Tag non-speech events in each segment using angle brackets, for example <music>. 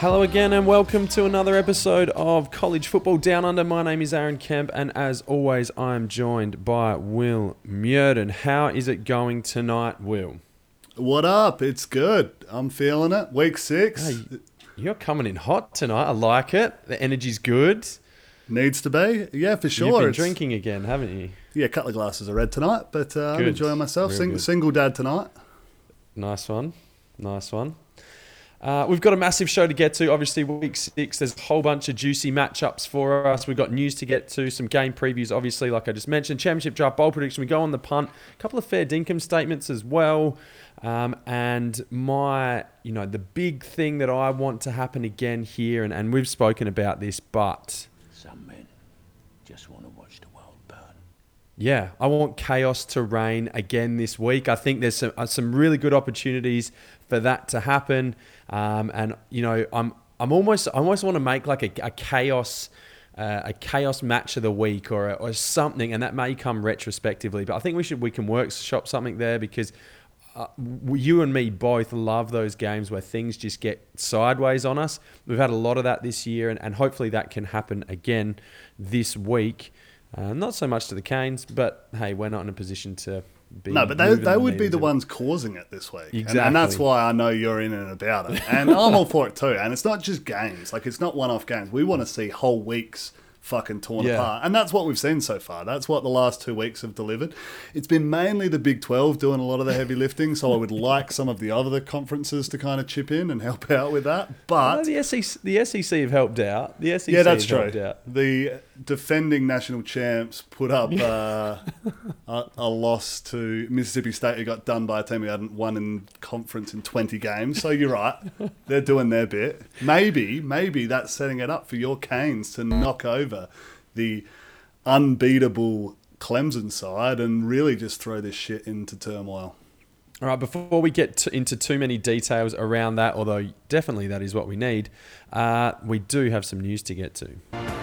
Hello again, and welcome to another episode of College Football Down Under. My name is Aaron Kemp, and as always, I am joined by Will Murden. How is it going tonight, Will? What up? It's good. I'm feeling it. Week six. Hey, you're coming in hot tonight. I like it. The energy's good. Needs to be. Yeah, for sure. You've been It's- drinking again, haven't you? Yeah, a couple of glasses of red tonight, but uh, I'm enjoying myself. Sing- single dad tonight. Nice one. Nice one. Uh, we've got a massive show to get to. Obviously, week six, there's a whole bunch of juicy matchups for us. We've got news to get to, some game previews, obviously, like I just mentioned, championship draft, bowl prediction. We go on the punt, a couple of fair dinkum statements as well. Um, and my, you know, the big thing that I want to happen again here, and, and we've spoken about this, but Some men just want to watch the world burn. Yeah, I want chaos to reign again this week. I think there's some uh, some really good opportunities for that to happen. Um, and you know, I'm I'm almost I almost want to make like a, a chaos. Uh, a chaos match of the week or, or something, and that may come retrospectively. But I think we should we can workshop something there because uh, you and me both love those games where things just get sideways on us. We've had a lot of that this year, and, and hopefully that can happen again this week. Uh, not so much to the Canes, but hey, we're not in a position to. No, but they, they would be the ones causing it this week. And- Exactly. And, that's why I know you're in and about it. And <laughs> I'm all for it too. And it's not just games. Like, it's not one off games. We want to see whole weeks fucking torn Yeah. apart. And that's what we've seen so far. That's what the last two weeks have delivered. It's been mainly the Big 12 doing a lot of the heavy lifting. So I would <laughs> like some of the other conferences to kind of chip in and help out with that. No, But. the SEC, the SEC have helped out. The SEC Yeah, that's true. The defending national champs put up uh, a, a loss to Mississippi State, who got done by a team who hadn't won in conference in 20 games. So you're right. They're doing their bit. Maybe, maybe that's setting it up for your Canes to knock over the unbeatable Clemson side and really just throw this shit into turmoil. All right, before we get to, into too many details around that, although definitely that is what we need, uh, we do have some news to get to.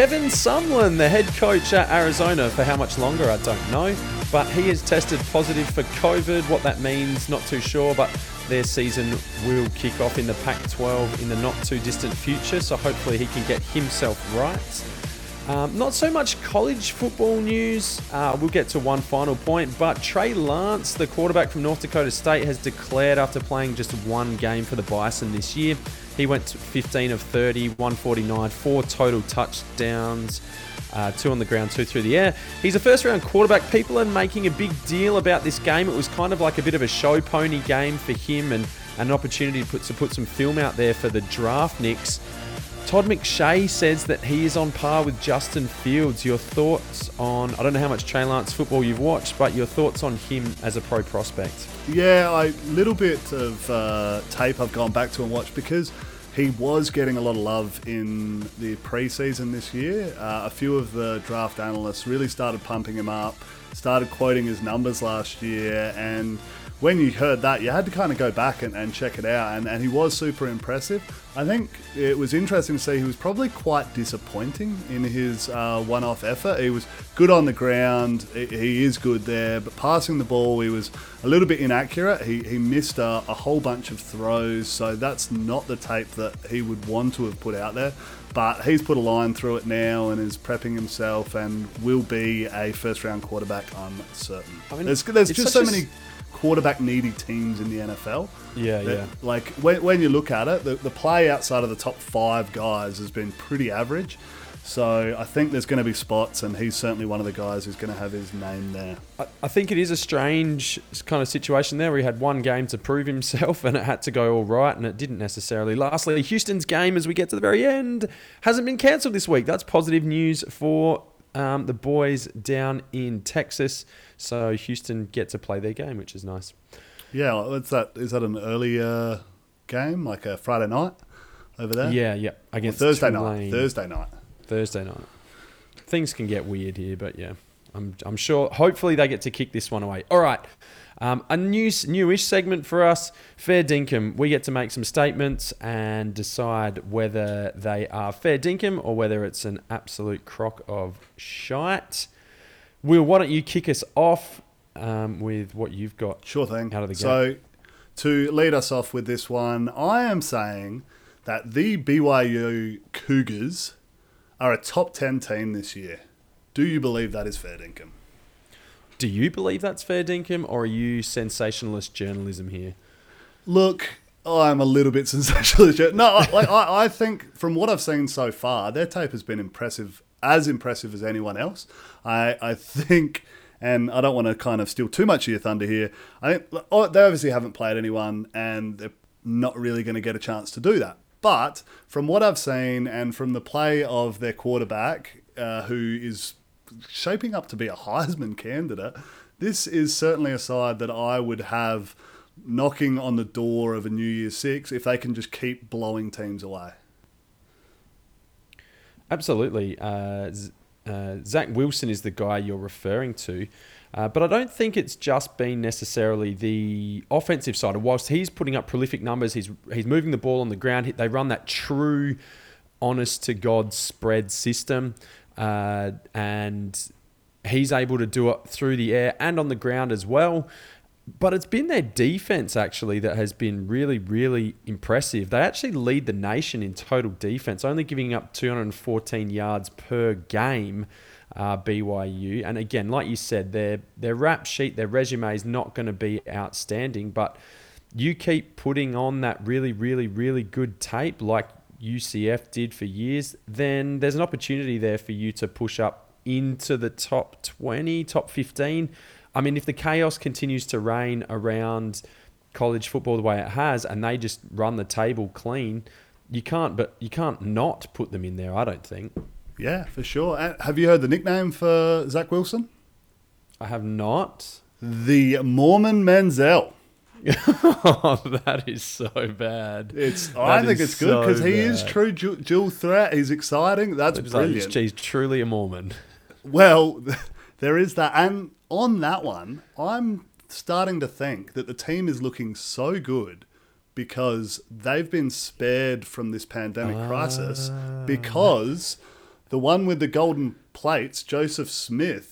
Kevin Sumlin, the head coach at Arizona, for how much longer, I don't know. But he has tested positive for COVID. What that means, not too sure. But their season will kick off in the Pac 12 in the not too distant future. So hopefully he can get himself right. Um, not so much college football news. Uh, we'll get to one final point, but Trey Lance, the quarterback from North Dakota State, has declared after playing just one game for the Bison this year. He went 15 of 30, 149, four total touchdowns, uh, two on the ground, two through the air. He's a first round quarterback. People are making a big deal about this game. It was kind of like a bit of a show pony game for him and, and an opportunity to put, to put some film out there for the draft Knicks. Todd McShay says that he is on par with Justin Fields. Your thoughts on, I don't know how much Trey Lance football you've watched, but your thoughts on him as a pro prospect. Yeah, a little bit of uh, tape I've gone back to and watched because he was getting a lot of love in the preseason this year. Uh, a few of the draft analysts really started pumping him up, started quoting his numbers last year, and when you heard that, you had to kind of go back and, and check it out, and, and he was super impressive. I think it was interesting to see he was probably quite disappointing in his uh, one off effort. He was good on the ground, he, is good there, but passing the ball, he was a little bit inaccurate. He, he missed a, a whole bunch of throws, so that's not the tape that he would want to have put out there. But he's put a line through it now and is prepping himself and will be a first round quarterback, I'm certain. I mean, there's there's just so a many quarterback needy teams in the NFL. Yeah, that, yeah. Like when, when you look at it, the, the play outside of the top five guys has been pretty average. So I think there's going to be spots, and he's certainly one of the guys who's going to have his name there. I, I think it is a strange kind of situation there where he had one game to prove himself <laughs> and it had to go all right and it didn't necessarily. Lastly, Houston's game as we get to the very end hasn't been cancelled this week. That's positive news for um, the boys down in Texas. So Houston get to play their game, which is nice. Yeah, what's that? Is that an early uh, game, like a Friday night over there? Yeah, yeah. Against Thursday Tulane. night. Thursday night. Thursday night. Things can get weird here, but yeah, I'm, I'm sure. Hopefully, they get to kick this one away. All right, um, a new newish segment for us. Fair dinkum. We get to make some statements and decide whether they are fair dinkum or whether it's an absolute crock of shite. Will, why don't you kick us off? um, with what you've got. Sure thing. Out of the gate. So, to lead us off with this one, I am saying that the BYU Cougars are a top 10 team this year. Do you believe that is fair, Dinkum? Do you believe that's fair, Dinkum, or are you sensationalist journalism here? Look, I'm a little bit <laughs> sensationalist. No, I- like I, I think from what I've seen so far, their tape has been impressive, as impressive as anyone else. I, I think, and I don't want to kind of steal too much of your thunder here. I think oh, they obviously haven't played anyone, and they're not really going to get a chance to do that. But from what I've seen, and from the play of their quarterback, uh, who is shaping up to be a Heisman candidate, this is certainly a side that I would have knocking on the door of a New Year's Six if they can just keep blowing teams away. Absolutely. Uh, uh, Zach Wilson is the guy you're referring to. Uh, but I don't think it's just been necessarily the offensive side. Whilst he's putting up prolific numbers, he's he's moving the ball on the ground. They run that true, honest to God spread system, uh, and he's able to do it through the air and on the ground as well. But it's been their defense actually that has been really, really impressive. They actually lead the nation in total defense, only giving up 214 yards per game. Uh, BYU, and again, like you said, their their rap sheet, their resume is not going to be outstanding, but you keep putting on that really, really, really good tape, like UCF did for years, then there's an opportunity there for you to push up into the top 20, top 15. I mean, if the chaos continues to reign around college football the way it has, and they just run the table clean, you can't. But you can't not put them in there. I don't think. Yeah, for sure. Uh, Have you heard the nickname for Zach Wilson? I have not. The Mormon Manziel. Oh, <laughs> that is so bad. It's. I think it's good because so he is true du- dual threat. He's exciting. That's It's like, brilliant. He's truly a Mormon. Well, <laughs> there is that. And on that one, I'm starting to think that the team is looking so good because they've been spared from this pandemic crisis ah. because the one with the golden plates, Joseph Smith,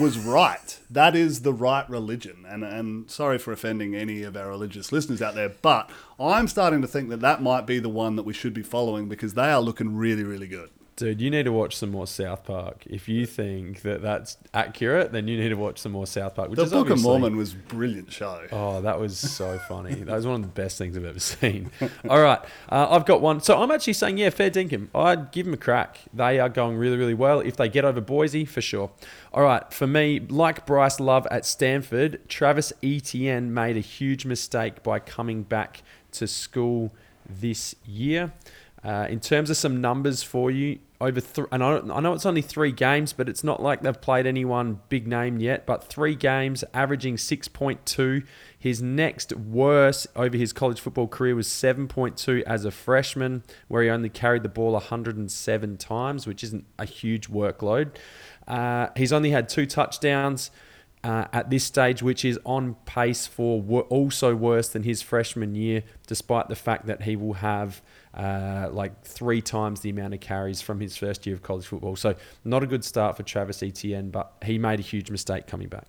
was right. That is the right religion. And, and sorry for offending any of our religious listeners out there, but I'm starting to think that that might be the one that we should be following because they are looking really, really good. Dude, you need to watch some more South Park. If you think that that's accurate, then you need to watch some more South Park. Which The is Book of Mormon was brilliant show. Oh, that was so funny. That was one of the best things I've ever seen. <laughs> All right, uh, I've got one. So I'm actually saying, yeah, fair dinkum. I'd give them a crack. They are going really, really well. If they get over Boise, for sure. All right, for me, like Bryce Love at Stanford, Travis Etienne made a huge mistake by coming back to school this year. Uh, in terms of some numbers for you, over th- and I, I know it's only three games, but it's not like they've played anyone big name yet. But three games, averaging six point two. His next worst over his college football career was seven point two as a freshman, where he only carried the ball 107 times, which isn't a huge workload. Uh, he's only had two touchdowns uh, at this stage, which is on pace for also worse than his freshman year, despite the fact that he will have uh, like three times the amount of carries from his first year of college football. So, not a good start for Travis Etienne, but he made a huge mistake coming back.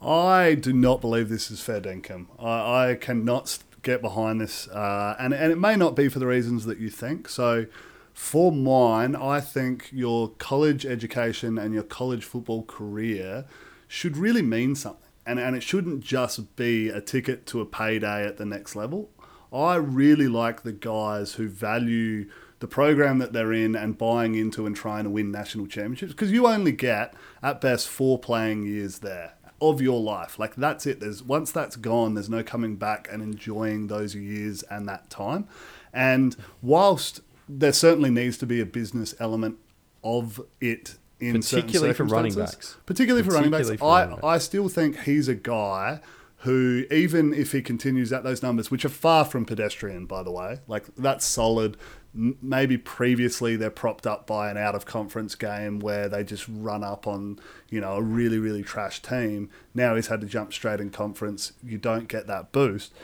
I do not believe this is fair dinkum. I, I cannot get behind this, uh, and and it may not be for the reasons that you think. So, for mine, I think your college education and your college football career should really mean something, and and it shouldn't just be a ticket to a payday at the next level. I really like the guys who value the program that they're in and buying into and trying to win national championships because you only get at best four playing years there of your life like that's it there's once that's gone there's no coming back and enjoying those years and that time and whilst there certainly needs to be a business element of it in certain Particularly for running circumstances, backs. particularly for running backs Particularly for I, running backs. I still think he's a guy who, even if he continues at those numbers, which are far from pedestrian, by the way, like that's solid. Maybe previously they're propped up by an out of conference game where they just run up on, you know, a really, really trash team. Now he's had to jump straight in conference. You don't get that boost.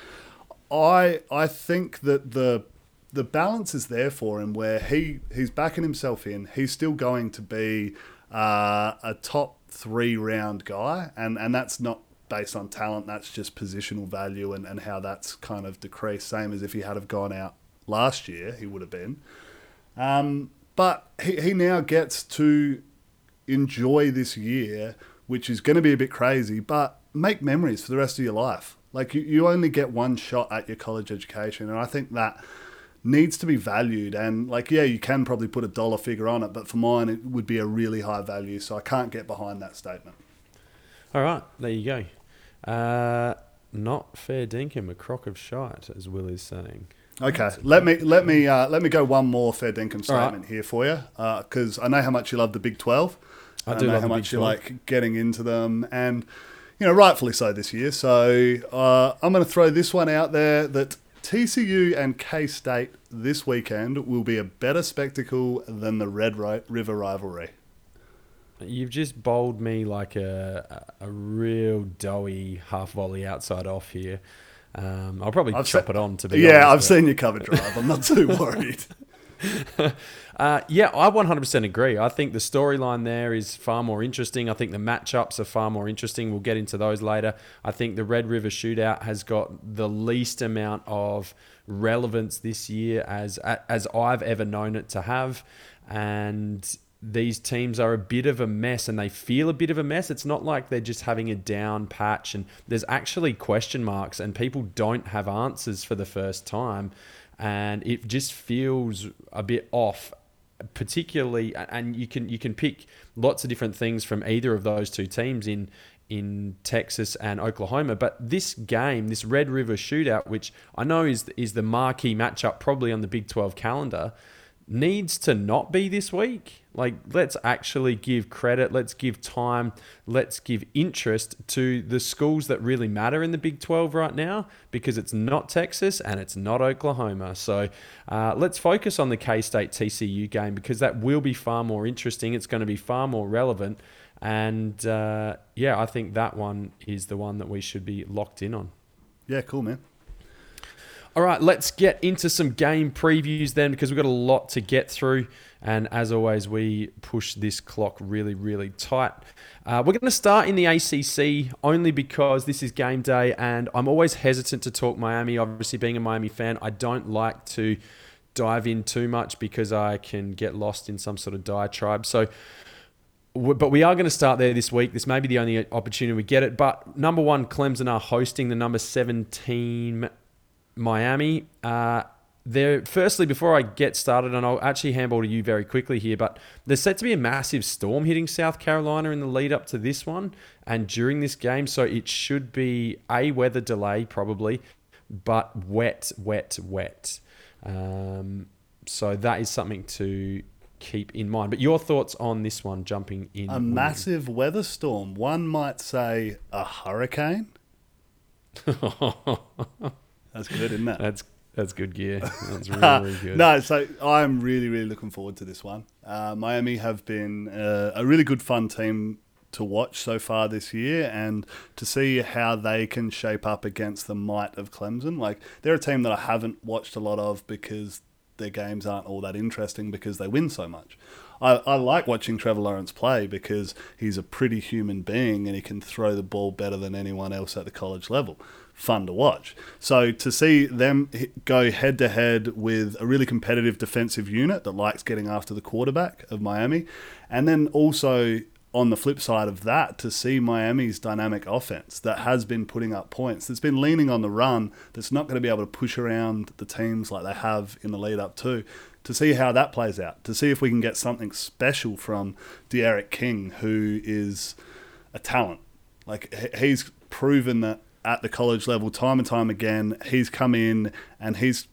I I think that the the balance is there for him where he he's backing himself in. He's still going to be uh, a top three round guy, and and that's not based on talent. That's just positional value and, and how that's kind of decreased. Same as if he had have gone out last year, he would have been. Um, but he, he now gets to enjoy this year, which is going to be a bit crazy, but make memories for the rest of your life. Like you, you only get one shot at your college education, and I think that needs to be valued. And like, yeah, you can probably put a dollar figure on it, but for mine, it would be a really high value. So I can't get behind that statement. All right, there you go. Uh, not fair dinkum, a crock of shite, as Will is saying. Okay, let me let me uh, let me go one more fair dinkum statement right. here for you, because uh, I know how much you love the Big Twelve. I do I know how much you like getting into them, and you know, rightfully so this year. So uh, I'm going to throw this one out there that TCU and K State this weekend will be a better spectacle than the Red River rivalry. You've just bowled me like a a real doughy half volley outside off here. Um, I'll probably I've chop se- it on to be. Yeah, honest, I've seen your cover drive. I'm not too worried. <laughs> <laughs> uh, yeah, I 100% agree. I think the storyline there is far more interesting. I think the matchups are far more interesting. We'll get into those later. I think the Red River Shootout has got the least amount of relevance this year as as I've ever known it to have, and these teams are a bit of a mess and they feel a bit of a mess. It's not like they're just having a down patch and there's actually question marks and people don't have answers for the first time. And it just feels a bit off, particularly. And you can you can pick lots of different things from either of those two teams in in Texas and Oklahoma. But this game, this Red River Shootout, which I know is is the marquee matchup probably on the Big Twelve calendar needs to not be this week. Like, let's actually give credit, let's give time, let's give interest to the schools that really matter in the Big 12 right now because it's not Texas and it's not Oklahoma. So uh, let's focus on the K State TCU game because that will be far more interesting. It's going to be far more relevant. And uh, yeah, I think that one is the one that we should be locked in on. Yeah, cool, man. All right, let's get into some game previews then because we've got a lot to get through. And as always, we push this clock really, really tight. Uh, we're going to start in the ACC only because this is game day, and I'm always hesitant to talk Miami. Obviously, being a Miami fan, I don't like to dive in too much because I can get lost in some sort of diatribe. So, but we are going to start there this week. This may be the only opportunity we get it. But number one, Clemson are hosting the number seven team Miami. Uh, there, firstly, before I get started, and I'll actually handball to you very quickly here, but there's set to be a massive storm hitting South Carolina in the lead up to this one and during this game. So it should be a weather delay, probably, but wet, wet, wet. Um, so that is something to keep in mind. But your thoughts on this one jumping in? A massive weather storm. One might say a hurricane. <laughs> That's good, isn't it? That's that's good gear. That's <laughs> really, good. no, so I'm really, really looking forward to this one. Uh, Miami have been uh, a really good fun team to watch so far this year and to see how they can shape up against the might of Clemson. Like, they're a team that I haven't watched a lot of because their games aren't all that interesting because they win so much. I, I like watching Trevor Lawrence play because he's a pretty human being and he can throw the ball better than anyone else at the college level fun to watch. So to see them go head to head with a really competitive defensive unit that likes getting after the quarterback of Miami, and then also on the flip side of that, to see Miami's dynamic offense that has been putting up points, that's been leaning on the run, that's not going to be able to push around the teams like they have in the lead up to, to see how that plays out, to see if we can get something special from D'Eriq King, who is a talent. Like he's proven that at the college level time and time again. He's come in and he's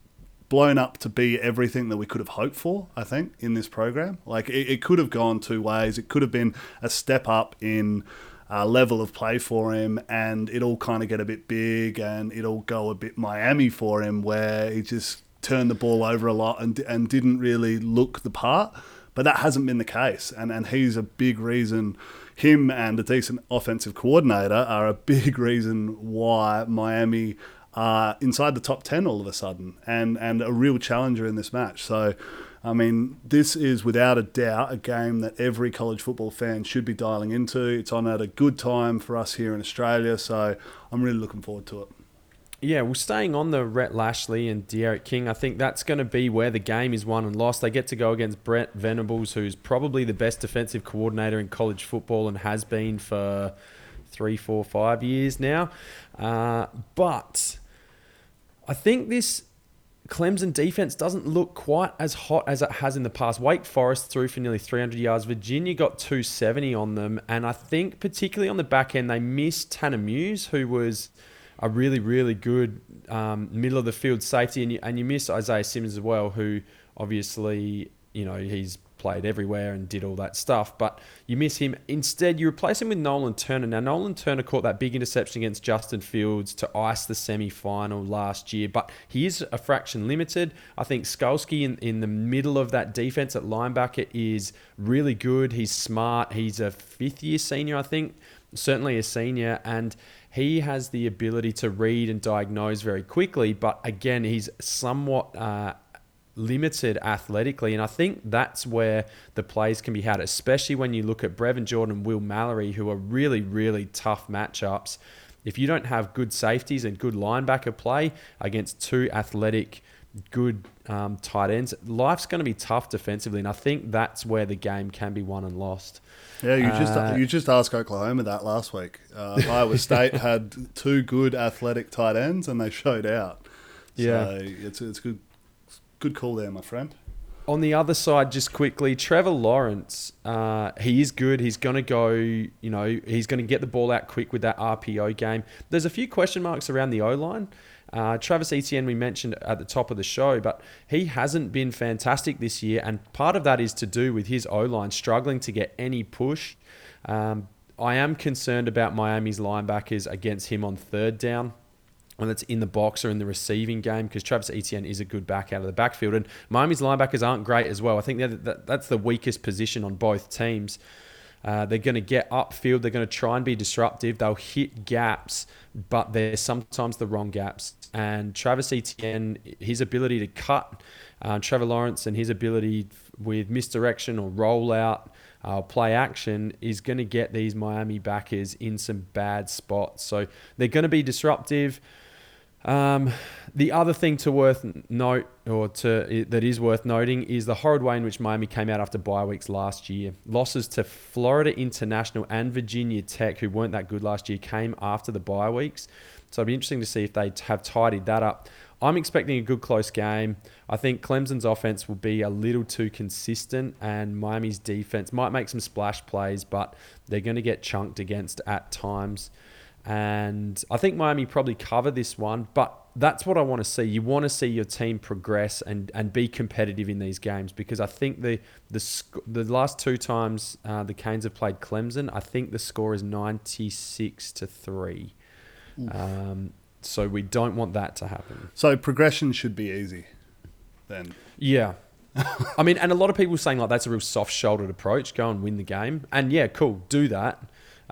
blown up to be everything that we could have hoped for, I think, in this program. Like, it, it could have gone two ways. It could have been a step up in uh, level of play for him, and it all kind of get a bit big and it all go a bit Miami for him, where he just turned the ball over a lot and, and didn't really look the part. But that hasn't been the case, and, and he's a big reason him and a decent offensive coordinator are a big <laughs> reason why Miami are inside the top 10 all of a sudden and, and a real challenger in this match. So I mean, this is without a doubt a game that every college football fan should be dialing into. It's on at a good time for us here in Australia, so I'm really looking forward to it. Yeah, well, staying on the Rhett Lashlee and D'Eriq King, I think that's going to be where the game is won and lost. They get to go against Brent Venables, who's probably the best defensive coordinator in college football and has been for three, four, five years now. Uh, but I think this Clemson defense doesn't look quite as hot as it has in the past. Wake Forest threw for nearly 300 yards. Virginia got 270 on them. And I think, particularly on the back end, they missed Tanner Muse, who was a really, really good um, middle of the field safety. And you, and you miss Isaiah Simmons as well, who obviously, you know, he's played everywhere and did all that stuff, but you miss him. Instead, you replace him with Nolan Turner. Now, Nolan Turner caught that big interception against Justin Fields to ice the semi final last year, but he is a fraction limited. I think Skalski in, in the middle of that defense at linebacker is really good. He's smart. He's a fifth year senior, I think, certainly a senior, and he has the ability to read and diagnose very quickly, but again, he's somewhat. Uh, limited athletically. And I think that's where the plays can be had, especially when you look at Brevin Jordan and Will Mallory, who are really, really tough matchups. If you don't have good safeties and good linebacker play against two athletic, good um, tight ends, life's going to be tough defensively. And I think that's where the game can be won and lost. Yeah, you just uh, you just asked Oklahoma that last week. Uh, Iowa <laughs> State had two good athletic tight ends, and they showed out. So yeah, it's it's good Good call there, my friend. On the other side, just quickly, Trevor Lawrence, uh, he is good. He's going to go, you know, he's going to get the ball out quick with that RPO game. There's a few question marks around the O line. Uh, Travis Etienne, we mentioned at the top of the show, but he hasn't been fantastic this year. And part of that is to do with his O line struggling to get any push. Um, I am concerned about Miami's linebackers against him on third down when it's in the box or in the receiving game because Travis Etienne is a good back out of the backfield. And Miami's linebackers aren't great as well. I think that that's the weakest position on both teams. Uh, they're going to get upfield. They're going to try and be disruptive. They'll hit gaps, but they're sometimes the wrong gaps. And Travis Etienne, his ability to cut, uh, Trevor Lawrence, and his ability with misdirection or rollout, uh, play action is going to get these Miami backers in some bad spots. So they're going to be disruptive. Um, the other thing to worth note, or to that is worth noting, is the horrid way in which Miami came out after bye weeks last year. Losses to Florida International and Virginia Tech, who weren't that good last year, came after the bye weeks. So it'd be interesting to see if they have tidied that up. I'm expecting a good close game. I think Clemson's offense will be a little too consistent, and Miami's defense might make some splash plays, but they're going to get chunked against at times. And I think Miami probably cover this one, but that's what I want to see. You want to see your team progress and, and be competitive in these games because I think the the the last two times uh, the Canes have played Clemson, I think the score is ninety six to three. Um, so we don't want that to happen. So progression should be easy, then. Yeah. <laughs> I mean, and a lot of people saying like that's a real soft shouldered approach. Go and win the game, and yeah, cool, do that.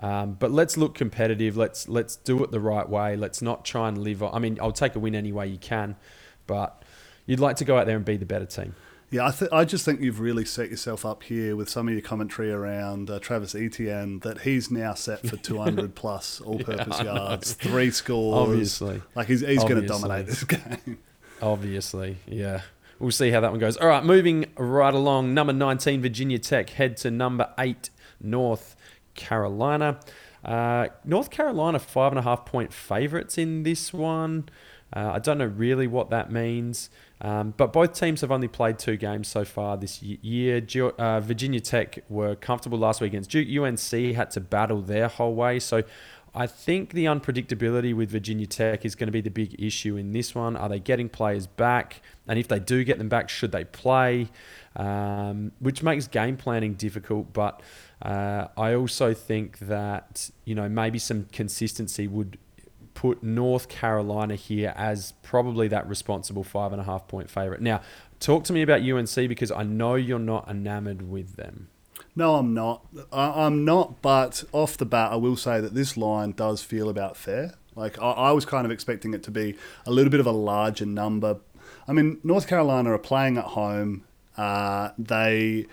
Um, but let's look competitive. Let's let's do it the right way. Let's not try and live. I mean, I'll take a win any way you can, but you'd like to go out there and be the better team. Yeah, I, th- I just think you've really set yourself up here with some of your commentary around uh, Travis Etienne that he's now set for 200 <laughs> plus all-purpose yeah, yards, three scores. Obviously, like he's he's going to dominate this <laughs> game. Obviously, yeah. We'll see how that one goes. All right, moving right along. Number 19, Virginia Tech head to number eight, North Carolina. Uh, North Carolina, five and a half point favorites in this one. Uh, I don't know really what that means, um, but both teams have only played two games so far this year. Uh, Virginia Tech were comfortable last week against Duke. UNC had to battle their whole way. So I think the unpredictability with Virginia Tech is going to be the big issue in this one. Are they getting players back? And if they do get them back, should they play? Um, which makes game planning difficult, but uh, I also think that you know maybe some consistency would put North Carolina here as probably that responsible five and a half point favorite. Now, talk to me about UNC because I know you're not enamored with them. No, I'm not. I, am not. But off the bat, I will say that this line does feel about fair. Like I, I was kind of expecting it to be a little bit of a larger number. I mean, North Carolina are playing at home. Uh, they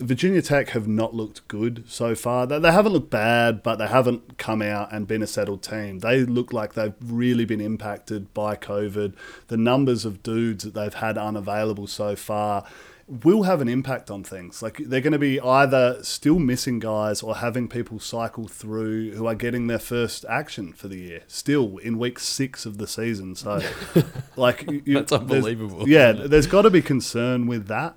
Virginia Tech have not looked good so far. They, they haven't looked bad, but they haven't come out and been a settled team. They look like they've really been impacted by COVID. The numbers of dudes that they've had unavailable so far will have an impact on things. Like they're going to be either still missing guys or having people cycle through who are getting their first action for the year still in week six of the season. So, <laughs> like, you, That's unbelievable. There's, yeah, there's got to be concern with that.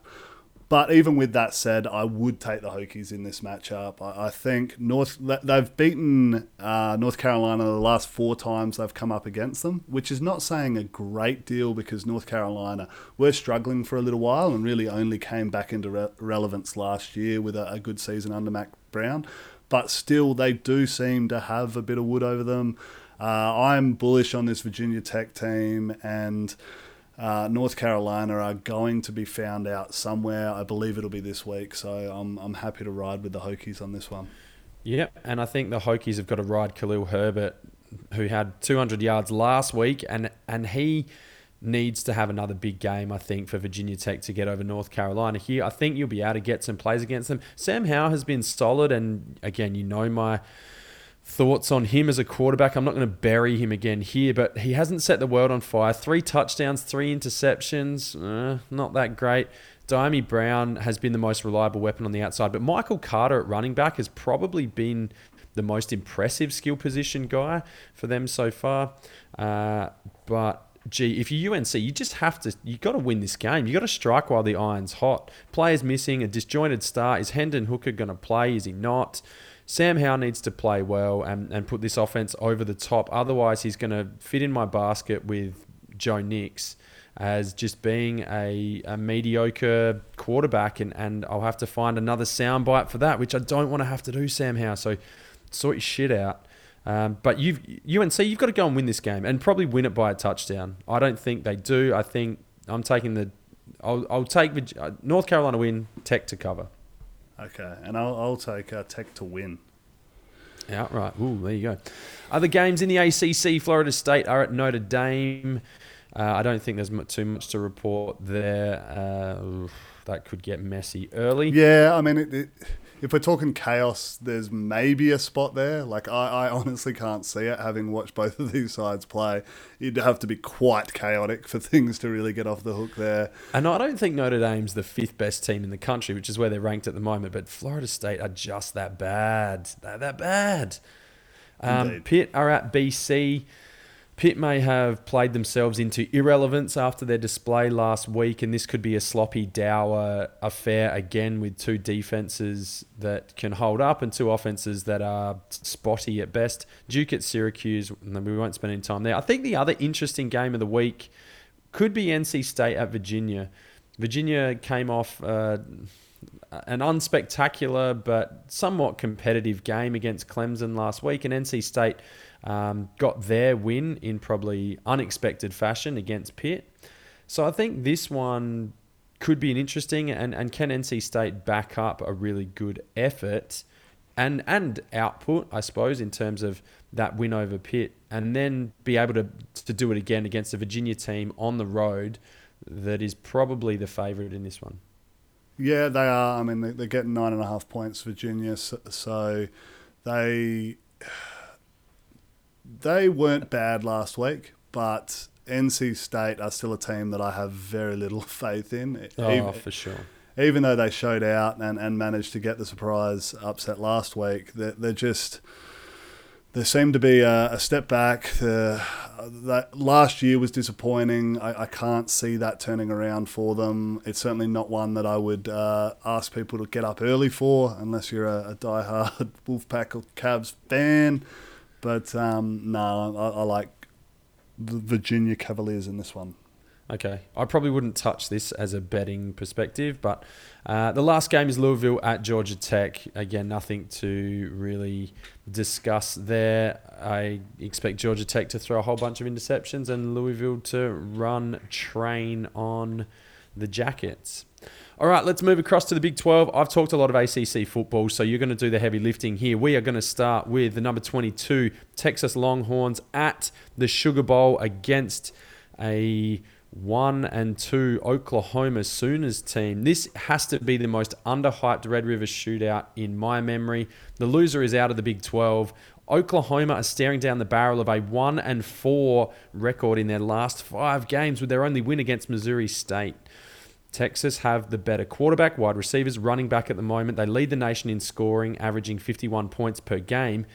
But even with that said, I would take the Hokies in this matchup. I, I think North they've beaten uh, North Carolina the last four times they've come up against them, which is not saying a great deal because North Carolina were struggling for a little while and really only came back into re- relevance last year with a, a good season under Mack Brown. But still, they do seem to have a bit of wood over them. Uh, I'm bullish on this Virginia Tech team and uh, North Carolina are going to be found out somewhere. I believe it'll be this week, so I'm, I'm happy to ride with the Hokies on this one. Yep, and I think the Hokies have got to ride Khalil Herbert, who had 200 yards last week, and and he needs to have another big game, I think, for Virginia Tech to get over North Carolina here. I think you'll be able to get some plays against them. Sam Howell has been solid, and again, you know my thoughts on him as a quarterback. I'm not going to bury him again here, but he hasn't set the world on fire. Three touchdowns, three interceptions, uh, not that great. Dyami Brown has been the most reliable weapon on the outside, but Michael Carter at running back has probably been the most impressive skill position guy for them so far. Uh, but gee, if you're UNC, you just have to, you got to win this game. You got to strike while the iron's hot. Players missing, a disjointed start. Is Hendon Hooker going to play? Is he not? Sam Howell needs to play well and, and put this offense over the top. Otherwise, he's going to fit in my basket with Bo Nix as just being a, a mediocre quarterback, and, and I'll have to find another soundbite for that, which I don't want to have to do, Sam Howell. So sort your shit out. Um, but you've UNC, you've got to go and win this game and probably win it by a touchdown. I don't think they do. I think I'm taking the. I'll, I'll take uh, North Carolina win, Tech to cover. Okay, and I'll, I'll take uh, Tech to win. Outright. Ooh, there you go. Other games in the ACC, Florida State are at Notre Dame. Uh, I don't think there's too much to report there. Uh, that could get messy early. Yeah, I mean, it, it if we're talking chaos, there's maybe a spot there. Like I, I honestly can't see it. Having watched both of these sides play, you'd have to be quite chaotic for <laughs> things to really get off the hook there. And I don't think Notre Dame's the fifth best team in the country, which is where they're ranked at the moment. But Florida State are just that bad. They're that bad. Um, Pitt are at BC. Pitt may have played themselves into irrelevance after their display last week, and this could be a sloppy, dour affair again with two defenses that can hold up and two offenses that are spotty at best. Duke at Syracuse, and we won't spend any time there. I think the other interesting game of the week could be NC State at Virginia. Virginia came off. Uh, an unspectacular but somewhat competitive game against Clemson last week, and NC State um, got their win in probably unexpected fashion against Pitt. So I think this one could be an interesting and, and can NC State back up a really good effort and and output, I suppose, in terms of that win over Pitt, and then be able to to do it again against a Virginia team on the road that is probably the favourite in this one. Yeah, they are. I mean, they're getting nine and a half points, Virginia. So, they they weren't bad last week, but NC State are still a team that I have very little <laughs> faith in. Oh, even, for sure. Even though they showed out and, and managed to get the surprise upset last week, they're, they're just there seemed to be a, a step back. The, that last year was disappointing. I, I, can't see that turning around for them. It's certainly not one that I would uh, ask people to get up early for, unless you're a, a die-hard <laughs> Wolfpack or Cavs fan. But um, no, I, I like the Virginia Cavaliers in this one. Okay, I probably wouldn't touch this as a betting perspective, but uh, the last game is Louisville at Georgia Tech. Again, nothing to really discuss there. I expect Georgia Tech to throw a whole bunch of interceptions and Louisville to run train on the Jackets. All right, let's move across to the Big 12. I've talked a lot of ACC football, so you're going to do the heavy lifting here. We are going to start with the number 22 Texas Longhorns at the Sugar Bowl against a one and two Oklahoma Sooners team. This has to be the most underhyped Red River shootout in my memory. The loser is out of the Big 12. Oklahoma are staring down the barrel of a 1 and 4 record in their last 5 games with their only win against Missouri State. Texas have the better quarterback, wide receivers, running back at the moment. They lead the nation in scoring, averaging 51 points per game.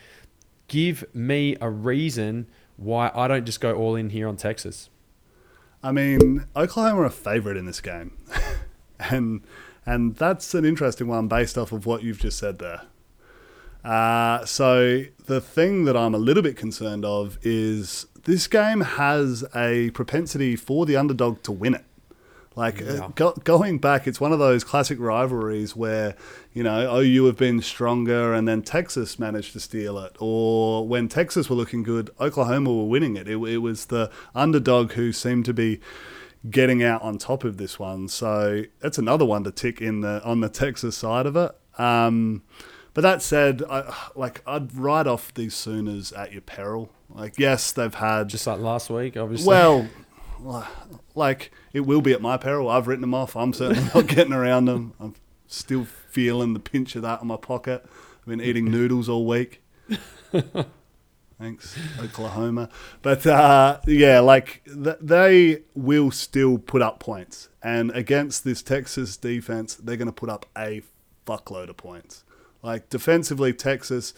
Give me a reason why I don't just go all in here on Texas. I mean, Oklahoma are a favourite in this game, <laughs> and and that's an interesting one based off of what you've just said there. Uh, so the thing that I'm a little bit concerned of is this game has a propensity for the underdog to win it. Like uh, Yeah. go, going back, it's one of those classic rivalries where you know OU have been stronger, and then Texas managed to steal it, or when Texas were looking good, Oklahoma were winning it. It, it was the underdog who seemed to be getting out on top of this one. So that's another one to tick in the on the Texas side of it. Um, but that said, I, like I'd write off these Sooners at your peril. Like yes, they've had Just like last week, obviously. well, like it will be at my peril. I've written them off. I'm certainly not <laughs> getting around them. I'm still feeling the pinch of that in my pocket. I've been eating noodles all week. Thanks, Oklahoma. But uh, yeah, like th- they will still put up points, and against this Texas defense, they're going to put up a fuckload of points. Like defensively, Texas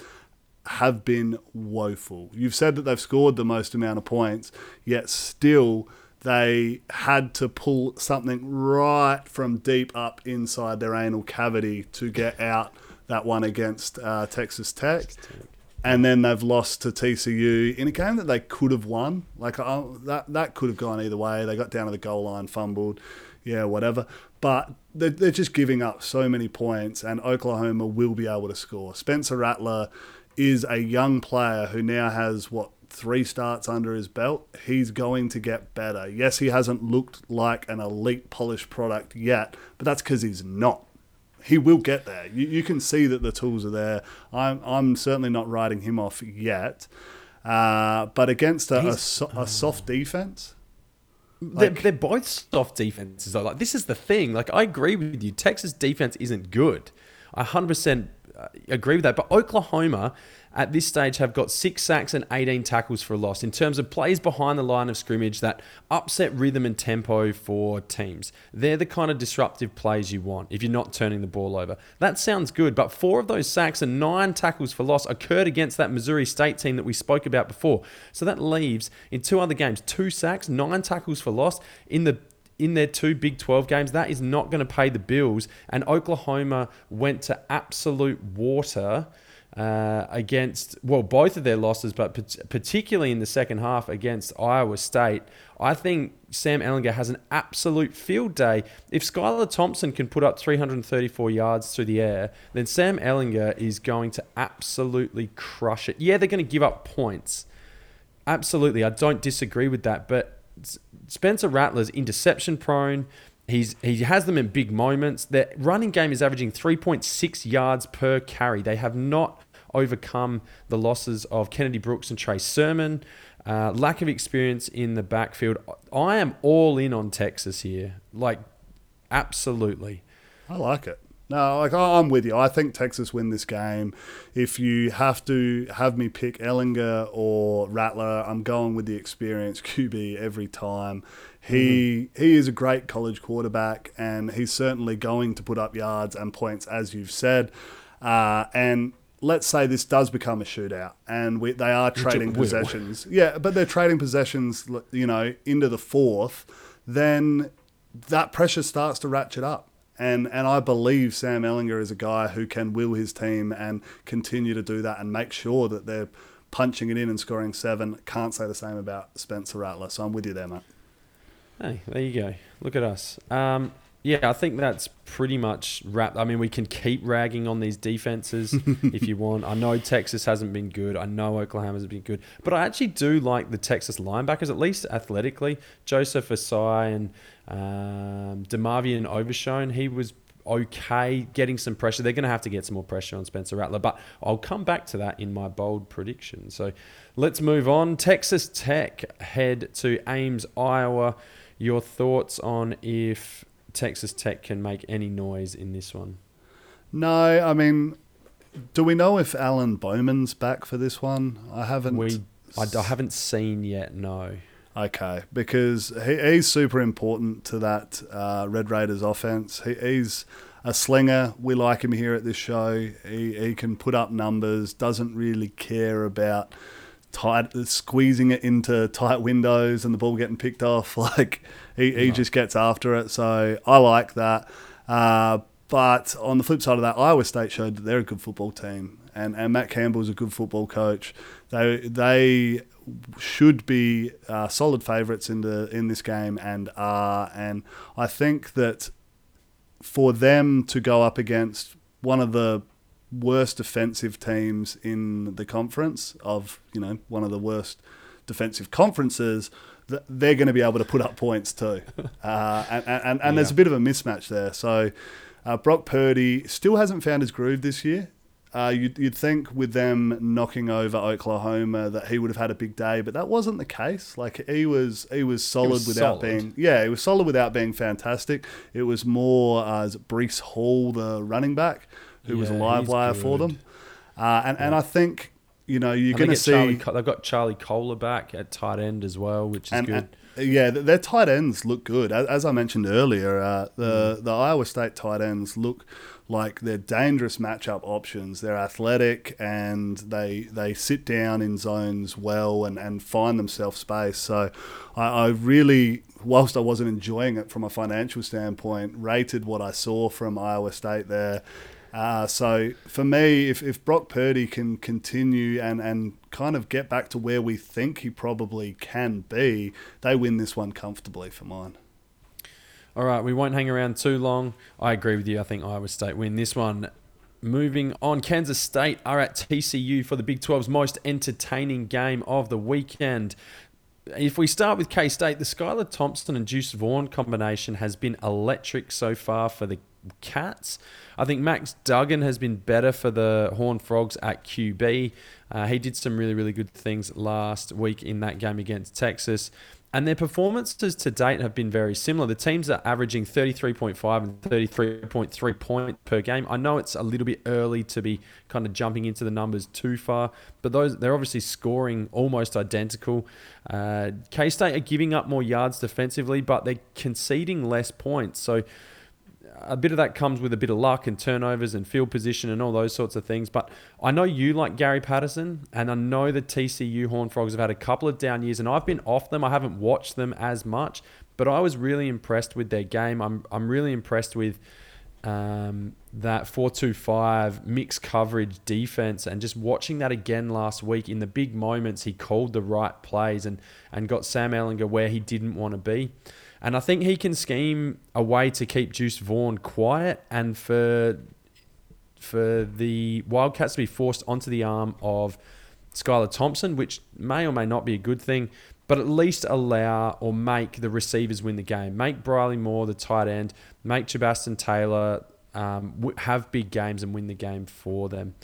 have been woeful. You've said that they've scored the most amount of points, yet still they had to pull something right from deep up inside their anal cavity to get out that one against uh, Texas Tech. And then they've lost to TCU in a game that they could have won. Like uh, that, that could have gone either way. They got down to the goal line, fumbled, yeah, whatever. But they're, they're just giving up so many points, and Oklahoma will be able to score. Spencer Rattler is a young player who now has what three starts under his belt. He's going to get better. Yes, he hasn't looked like an elite polished product yet, but that's because he's not. He will get there. You, you can see that the tools are there. I'm, I'm certainly not writing him off yet. Uh, but against a, a, so, a soft defense, they're, they're both soft defenses though. Like this is the thing. Like I agree with you. Texas defense isn't good. I 100% agree with that. But Oklahoma at this stage have got six sacks and 18 tackles for a loss in terms of plays behind the line of scrimmage that upset rhythm and tempo for teams. They're the kind of disruptive plays you want if you're not turning the ball over. That sounds good, but four of those sacks and nine tackles for loss occurred against that Missouri State team that we spoke about before. So that leaves in two other games two sacks, nine tackles for loss in the in their two Big 12 games, that is not going to pay the bills. And Oklahoma went to absolute water uh, against, well, both of their losses, but particularly in the second half against Iowa State. I think Sam Ehlinger has an absolute field day. If Skylar Thompson can put up 334 yards through the air, then Sam Ehlinger is going to absolutely crush it. Yeah, they're going to give up points. Absolutely, I don't disagree with that. But Spencer Rattler's interception prone. He's he has them in big moments. Their running game is averaging 3.6 yards per carry. They have not overcome the losses of Kennedy Brooks and Trey Sermon. Uh, lack of experience in the backfield. I am all in on Texas here. Like, absolutely. I like it. No, like I'm with you. I think Texas win this game. If you have to have me pick Ehlinger or Rattler, I'm going with the experienced <laughs> QB every time. He he is a great college quarterback, and he's certainly going to put up yards and points, as you've said. Uh, and let's say this does become a shootout, and we, they are trading possessions. Yeah, but they're trading possessions, you know, into the fourth. Then that pressure starts to ratchet up. And and I believe Sam Ehlinger is a guy who can will his team and continue to do that and make sure that they're punching it in and scoring seven. Can't say the same about Spencer Rattler. So I'm with you there, mate. Hey, there you go. Look at us. Um, yeah, I think that's pretty much wrapped. I mean, we can keep ragging on these defenses if you <laughs> want. I know Texas hasn't been good. I know Oklahoma hasn't been good. But I actually do like the Texas linebackers, at least athletically. Joseph Ossai and um, DeMarvion Overshown, he was okay getting some pressure. They're going to have to get some more pressure on Spencer Rattler, but I'll come back to that in my bold prediction. So let's move on. Texas Tech head to Ames, Iowa. Your thoughts on if Texas Tech can make any noise in this one? No, I mean, do we know if Alan Bowman's back for this one? I haven't. We, I, I haven't seen yet. No. Okay, because he, he's super important to that uh, Red Raiders offense. He, he's a slinger. We like him here at this show. He, he can put up numbers. Doesn't really care about tight squeezing it into tight windows and the ball getting picked off. <laughs> Like he, he just gets after it. So I like that. Uh, but on the flip side of that, Iowa State showed that they're a good football team, and, and Matt Campbell's a good football coach. They they should be uh, solid favourites in the in this game and are. And I think that for them to go up against one of the worst defensive teams in the conference of you know one of the worst defensive conferences they're going to be able to put up points too <laughs> uh, and, and, and yeah. there's a bit of a mismatch there so uh, Brock Purdy still hasn't found his groove this year uh, you'd, you'd think with them knocking over Oklahoma that he would have had a big day, but that wasn't the case. Like he was, he was solid was without solid. being, yeah, he was solid without being fantastic. It was more uh, as Breece Hall, the running back, who yeah, was a live wire good. for them, uh, and yeah. and I think you know you're going to see Charlie, they've got Charlie Kolar back at tight end as well, which is and, good. And, yeah, their tight ends look good. As, I mentioned earlier, uh, the mm. the Iowa State tight ends look like they're dangerous matchup options. They're athletic and they they sit down in zones well and, and find themselves space. So I, I really, whilst I wasn't enjoying it from a financial standpoint, rated what I saw from Iowa State there. Uh, so for me, if, if Brock Purdy can continue and, and kind of get back to where we think he probably can be, they win this one comfortably for mine. All right, we won't hang around too long. I agree with you. I think Iowa State win this one. Moving on, Kansas State are at TCU for the Big 12's most entertaining game of the weekend. If we start with K State, the Skylar Thompson and Deuce Vaughn combination has been electric so far for the Cats. I think Max Duggan has been better for the Horned Frogs at QB. Uh, he did some really, really good things last week in that game against Texas. And their performances to date have been very similar. The teams are averaging 33.5 and 33.3 points per game. I know it's a little bit early to be kind of jumping into the numbers too far, but those they're obviously scoring almost identical. Uh, K State are giving up more yards defensively, but they're conceding less points. So a bit of that comes with a bit of luck and turnovers and field position and all those sorts of things. But I know you like Gary Patterson, and I know the TCU Horn Frogs have had a couple of down years, and I've been off them. I haven't watched them as much, but I was really impressed with their game. I'm I'm really impressed with um, that 4-2-5 mixed coverage defense and just watching that again last week in the big moments he called the right plays and and got Sam Ehlinger where he didn't want to be. And I think he can scheme a way to keep Deuce Vaughn quiet and for for the Wildcats to be forced onto the arm of Skylar Thompson, which may or may not be a good thing, but at least allow or make the receivers win the game. Make Briley Moore the tight end, make Chabastin Taylor um, have big games and win the game for them.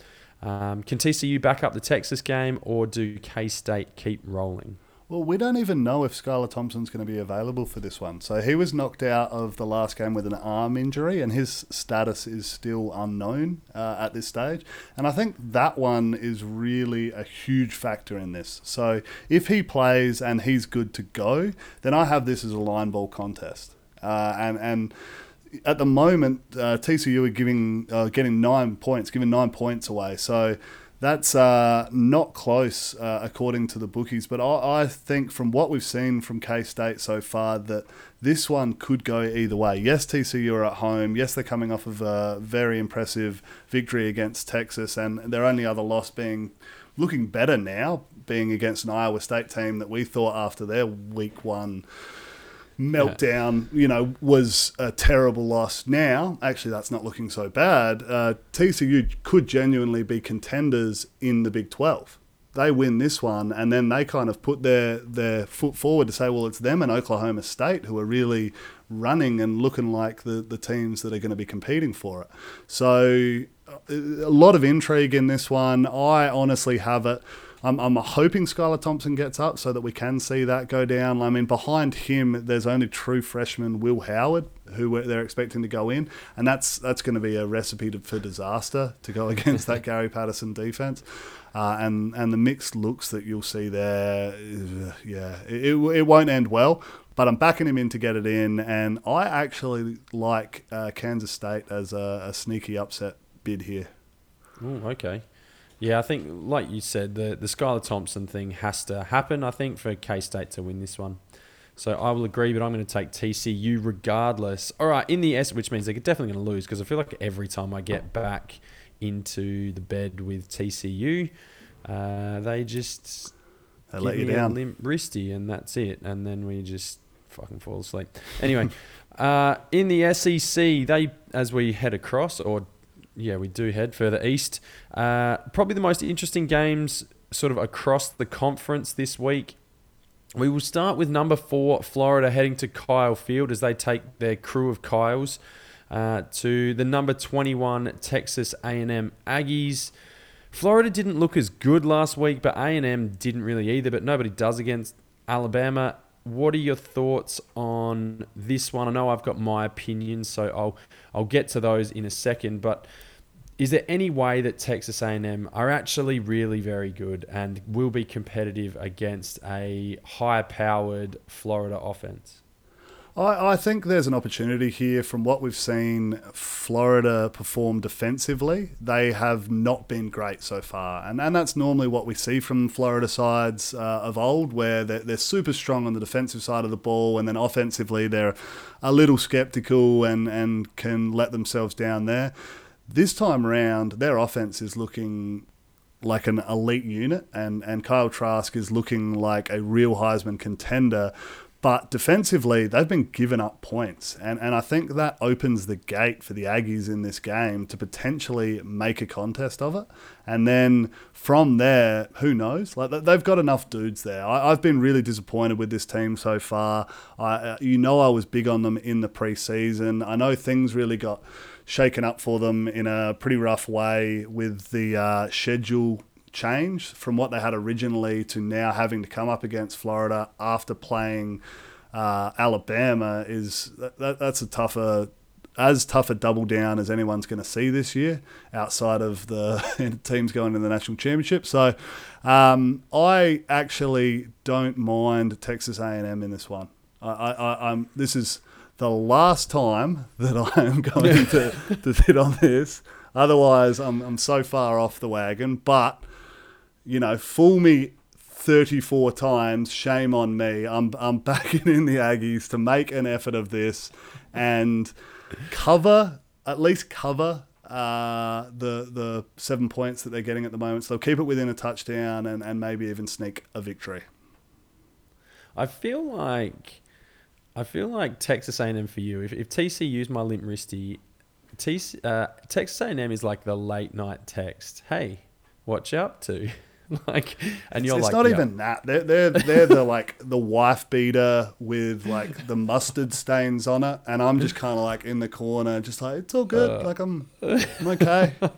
Um, can TCU back up the Texas game or do K State keep rolling? Well, we don't even know if Skylar Thompson's going to be available for this one. So he was knocked out of the last game with an arm injury, and his status is still unknown uh, at this stage. And I think that one is really a huge factor in this. So if he plays and he's good to go, then I have this as a line ball contest. Uh, and and at the moment, uh, TCU are giving uh, getting nine points, giving nine points away. So that's uh, not close uh, according to the bookies, but I, I, think from what we've seen from K State so far that this one could go either way. Yes, TCU are at home. Yes, they're coming off of a very impressive victory against Texas, and their only other loss being looking better now, being against an Iowa State team that we thought after their week one meltdown, you know, was a terrible loss. Now, actually, that's not looking so bad. Uh, TCU could genuinely be contenders in the Big 12. They win this one, and then they kind of put their, their foot forward to say, well, it's them and Oklahoma State who are really running and looking like the, the teams that are going to be competing for it. So, uh, a lot of intrigue in this one. I honestly have it I'm, I'm hoping Skylar Thompson gets up so that we can see that go down. I mean, behind him, there's only true freshman Will Howard who they're expecting to go in, and that's that's going to be a recipe to, for disaster to go <laughs> against that Gary Patterson defense. Uh, and and the mixed looks that you'll see there, yeah, it, it won't end well. But I'm backing him in to get it in, and I actually like uh, Kansas State as a, a sneaky upset bid here. Oh, okay. Yeah, I think, like you said, the the Skylar Thompson thing has to happen. I think for K State to win this one. So I will agree, but I'm going to take TCU regardless. All right, in the S, which means they're definitely going to lose because I feel like every time I get back into the bed with TCU, uh, they just they let you down, limp wristy, and that's it. And then we just fucking fall asleep. Anyway, <laughs> uh, in the SEC, they as we head across, or yeah, we do head further east. Uh, probably the most interesting games sort of across the conference this week. We will start with number four, Florida, heading to Kyle Field as they take their crew of Kyles uh, to the number 21 Texas A&M Aggies. Florida didn't look as good last week, but A&M didn't really either. But nobody does against Alabama. What are your thoughts on this one? I know I've got my opinions, so I'll I'll get to those in a second. But is there any way that Texas A&M are actually really very good and will be competitive against a high-powered Florida offense? I, I think there's an opportunity here from what we've seen Florida perform defensively. They have not been great so far. And, and that's normally what we see from Florida sides uh, of old, where they're, they're super strong on the defensive side of the ball, and then offensively they're a little skeptical and, and can let themselves down there. This time around, their offense is looking like an elite unit, and, and Kyle Trask is looking like a real Heisman contender. But defensively, they've been giving up points. And, and I think that opens the gate for the Aggies in this game to potentially make a contest of it. And then from there, who knows? Like They've got enough dudes there. I, have been really disappointed with this team so far. I, uh, you know, I was big on them in the preseason. I know things really got shaken up for them in a pretty rough way with the uh, schedule change from what they had originally to now having to come up against Florida after playing uh, Alabama is that, that's a tougher as tough a double down as anyone's going to see this year outside of the <laughs> teams going to the national championship. So um, I actually don't mind Texas A&M in this one. I, I, I'm this is the last time <laughs> that I am going to, to sit on this. Otherwise, I'm, I'm so far off the wagon. But, you know, fool me 34 times, shame on me. I'm, I'm <laughs> backing in the Aggies to make an effort of this and cover, at least cover uh, the the seven points that they're getting at the moment. So they'll keep it within a touchdown and, and maybe even sneak a victory. I feel like I feel like Texas A&M for you. If, if TC used my limp wristy, TC, uh, Texas A&M is like the late night text. Hey, what you up to? <laughs> <laughs> like, and you're it's, like, it's not yeah. even that. They're they're they're the like the wife beater with like the mustard stains on it, and I'm just kind of like in the corner, just like it's all good. Uh, like I'm I'm okay. <laughs>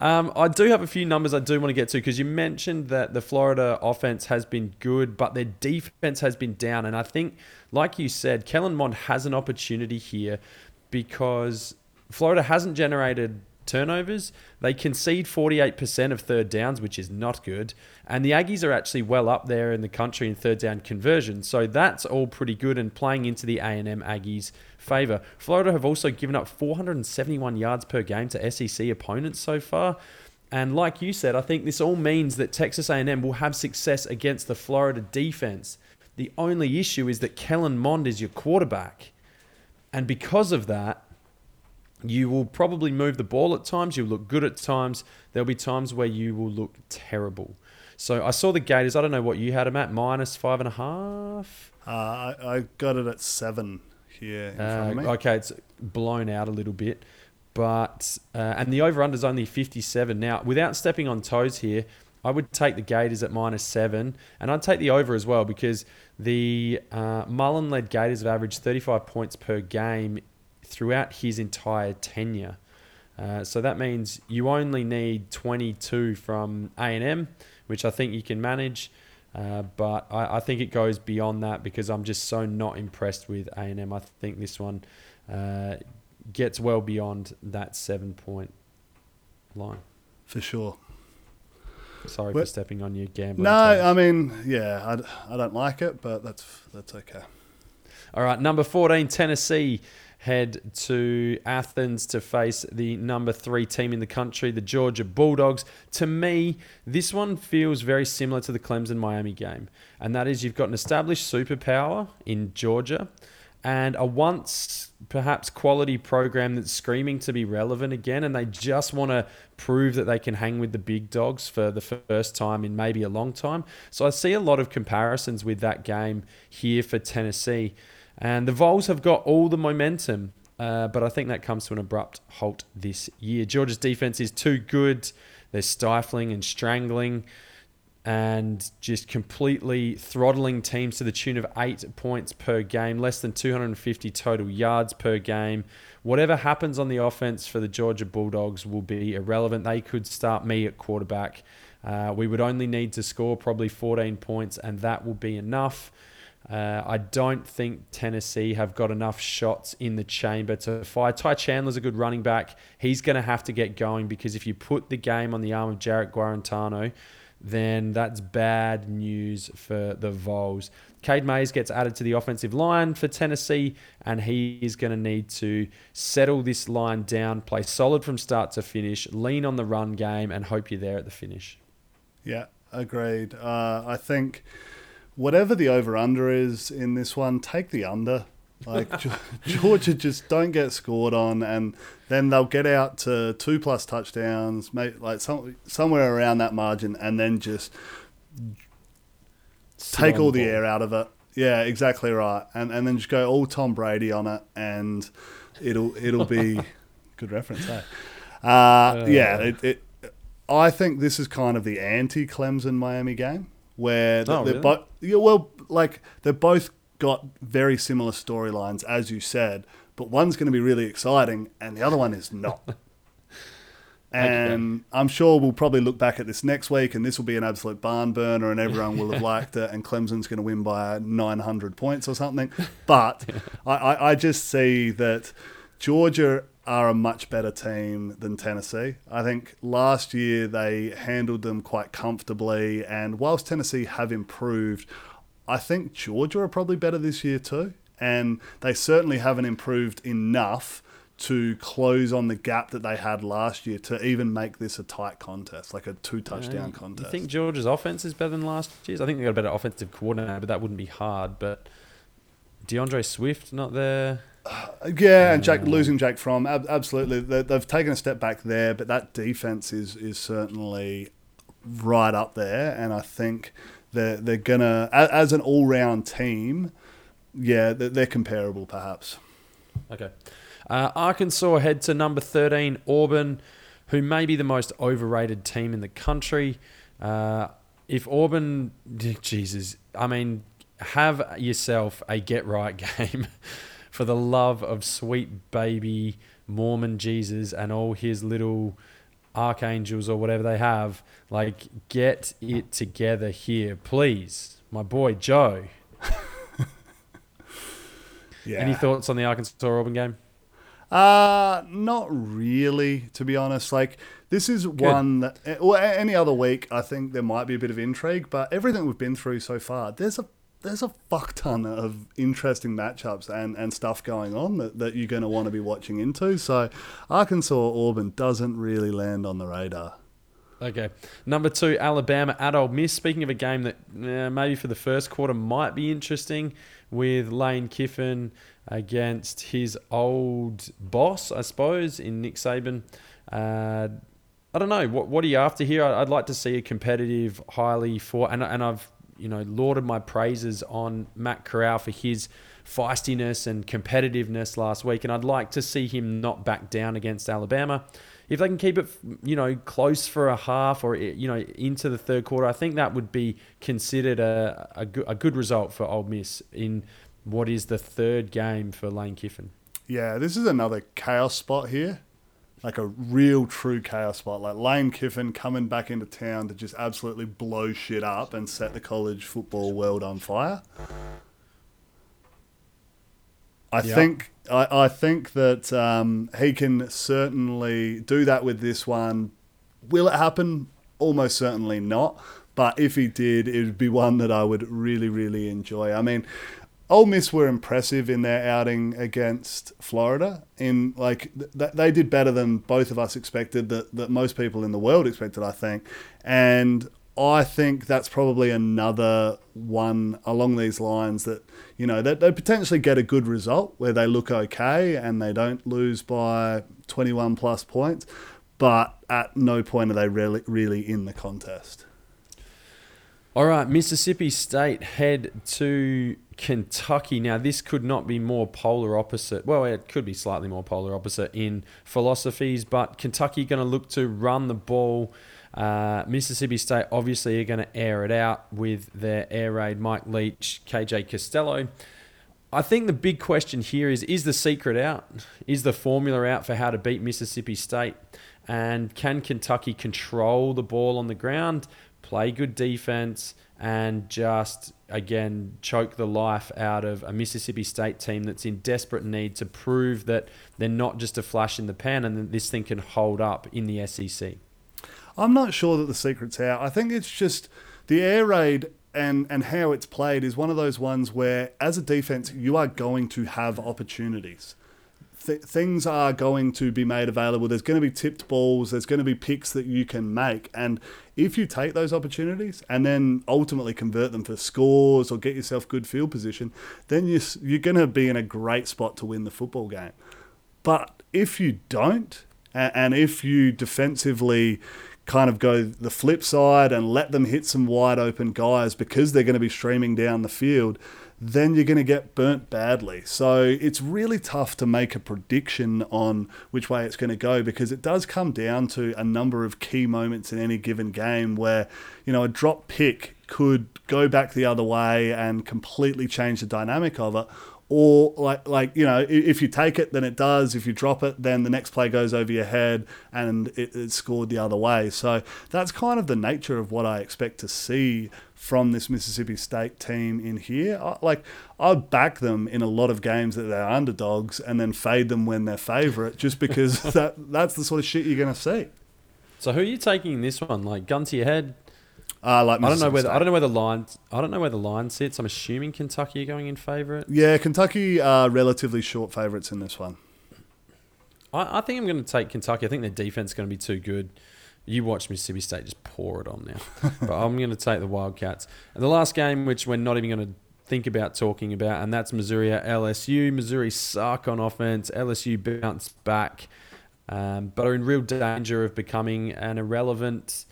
Um, I do have a few numbers I do want to get to because you mentioned that the Florida offense has been good, but their defense has been down. And I think, like you said, Kellen Mond has an opportunity here because Florida hasn't generated turnovers. They concede 48% of third downs, which is not good. And the Aggies are actually well up there in the country in third down conversion. So that's all pretty good and playing into the A&M Aggies' favor. Florida have also given up 471 yards per game to SEC opponents so far. And like you said, I think this all means that Texas A&M will have success against the Florida defense. The only issue is that Kellen Mond is your quarterback. And because of that, you will probably move the ball at times. You'll look good at times. There'll be times where you will look terrible. So I saw the Gators. I don't know what you had them at minus five and a half. Uh, I, I got it at seven here. Uh, okay, it's blown out a little bit, but uh, and the over under is only fifty seven. Now, without stepping on toes here, I would take the Gators at minus seven, and I'd take the over as well because the uh, Mullen led Gators have averaged thirty five points per game throughout his entire tenure. Uh, so that means you only need 22 from A&M, which I think you can manage. Uh, but I, I, think it goes beyond that because I'm just so not impressed with A&M. I think this one uh, gets well beyond that seven point line. For sure. Sorry for stepping on your gambling. No, I mean, yeah, I, I don't like it, but that's that's okay. All right, number 14, Tennessee head to Athens to face the number three team in the country, the Georgia Bulldogs. To me, this one feels very similar to the Clemson Miami game, and that is you've got an established superpower in Georgia and a once perhaps quality program that's screaming to be relevant again and they just want to prove that they can hang with the big dogs for the first time in maybe a long time. So I see a lot of comparisons with that game here for Tennessee. And the Vols have got all the momentum, uh, but I think that comes to an abrupt halt this year. Georgia's defense is too good. They're stifling and strangling and just completely throttling teams to the tune of eight points per game, less than 250 total yards per game. Whatever happens on the offense for the Georgia Bulldogs will be irrelevant. They could start me at quarterback. Uh, we would only need to score probably 14 points, and that will be enough. Uh, I don't think Tennessee have got enough shots in the chamber to fire. Ty Chandler's a good running back. He's going to have to get going because if you put the game on the arm of Jarrett Guarantano, then that's bad news for the Vols. Cade Mays gets added to the offensive line for Tennessee, and he is going to need to settle this line down, play solid from start to finish, lean on the run game, and hope you're there at the finish. Yeah, agreed. Uh, I think whatever the over under is in this one, take the under. Like <laughs> Georgia just don't get scored on, and then they'll get out to two plus touchdowns, like some, somewhere around that margin, and then just take all the air out of it. Yeah, exactly right, and and then just go all Tom Brady on it, and it'll it'll be <laughs> good reference. Hey? Uh, uh, yeah, it, it, I think this is kind of the anti Clemson Miami game where oh, they're really? both yeah, well, like they're both got very similar storylines, as you said, but one's going to be really exciting and the other one is not. <laughs> and I'm sure we'll probably look back at this next week and this will be an absolute barn burner and everyone will have <laughs> liked it and Clemson's going to win by 900 points or something. But <laughs> I, I, I just see that Georgia are a much better team than Tennessee. I think last year they handled them quite comfortably, and whilst Tennessee have improved, I think Georgia are probably better this year too, and they certainly haven't improved enough to close on the gap that they had last year to even make this a tight contest, like a two touchdown yeah, contest. I think Georgia's offense is better than last year's? I think they got a better offensive coordinator, but that wouldn't be hard. But D'Andre Swift not there. Yeah, and Jake losing Jake Fromm ab- absolutely. They, they've taken a step back there, but that defense is is certainly right up there, and I think they're they're gonna as an all round team, yeah, they're, they're, comparable perhaps. Okay, uh, Arkansas head to number thirteen Auburn, who may be the most overrated team in the country. Uh, if Auburn, <laughs> Jesus, I mean, have yourself a get right <laughs> game. For the love of sweet baby Mormon Jesus and all his little archangels or whatever they have. Like, get it together here, please. My boy Joe. <laughs> yeah. Any thoughts on the Arkansas Auburn game? Uh, not really, to be honest. Like, this is Good. one that, well, any other week, I think there might be a bit of intrigue, but everything we've been through so far, there's a there's a fuck ton of interesting matchups and, and stuff going on that, that you're going to want to be watching into. So Arkansas Auburn doesn't really land on the radar. Okay. Number two, Alabama at Ole Miss. Speaking of a game that uh, maybe for the first quarter might be interesting with Lane Kiffin against his old boss, I suppose, in Nick Saban. Uh, I don't know. What, what are you after here? I'd like to see a competitive, highly for, and, and I've you know, lauded my praises on Matt Corral for his feistiness and competitiveness last week, and I'd like to see him not back down against Alabama. If they can keep it, you know, close for a half or you know into the third quarter, I think that would be considered a a, a good result for Ole Miss in what is the third game for Lane Kiffin. Yeah, this is another chaos spot here. Like a real true chaos spot. Like Lane Kiffin coming back into town to just absolutely blow shit up and set the college football world on fire. I think I, I think that um, he can certainly do that with this one. Will it happen? Almost certainly not. But if he did, it would be one that I would really, really enjoy. I mean, Ole Miss were impressive in their outing against Florida. In like th- they did better than both of us expected. That that most people in the world expected, I think. And I think that's probably another one along these lines that you know that they potentially get a good result where they look okay and they don't lose by 21 plus points, but at no point are they really really in the contest. All right, Mississippi State head to Kentucky. Now, this could not be more polar opposite. Well, it could be slightly more polar opposite in philosophies, but Kentucky going to look to run the ball. Uh, Mississippi State obviously are going to air it out with their air raid Mike Leach, KJ Costello. I think the big question here is is the secret out? Is the formula out for how to beat Mississippi State? And can Kentucky control the ball on the ground, play good defense, and just, again, choke the life out of a Mississippi State team that's in desperate need to prove that they're not just a flash in the pan and that this thing can hold up in the SEC? I'm not sure that the secret's out. I think it's just the air raid and, and how it's played is one of those ones where, as a defense, you are going to have opportunities. Th- things are going to be made available. There's going to be tipped balls. There's going to be picks that you can make. And if you take those opportunities and then ultimately convert them for scores or get yourself good field position, then you're, you're going to be in a great spot to win the football game. But if you don't, and if you defensively kind of go the flip side and let them hit some wide open guys because they're going to be streaming down the field, then you're going to get burnt badly. So it's really tough to make a prediction on which way it's going to go because it does come down to a number of key moments in any given game where, you know, a drop pick could go back the other way and completely change the dynamic of it. Or like like you know if you take it then it does. If you drop it then the next play goes over your head and it, it's scored the other way. So that's kind of the nature of what i expect to see from this mississippi state team in here I, like i'd back them in a lot of games that they're underdogs and then fade them when they're favorite just because <laughs> that that's the sort of shit you're going to see So who are you taking in this one? Like gun to your head? uh, like I don't know where the, I don't know where the line I don't know where the line sits. I'm assuming Kentucky are going in favourite. yeah kentucky are relatively short favorites in this one I, I think I'm going to take Kentucky. I think their defense is going to be too good. You watch Mississippi State just pour it on now. <laughs> but I'm going to take the Wildcats. And the last game, which we're not even going to think about talking about, and that's Missouri at LSU. Missouri suck on offense. LSU bounce back, um, but are in real danger of becoming an irrelevant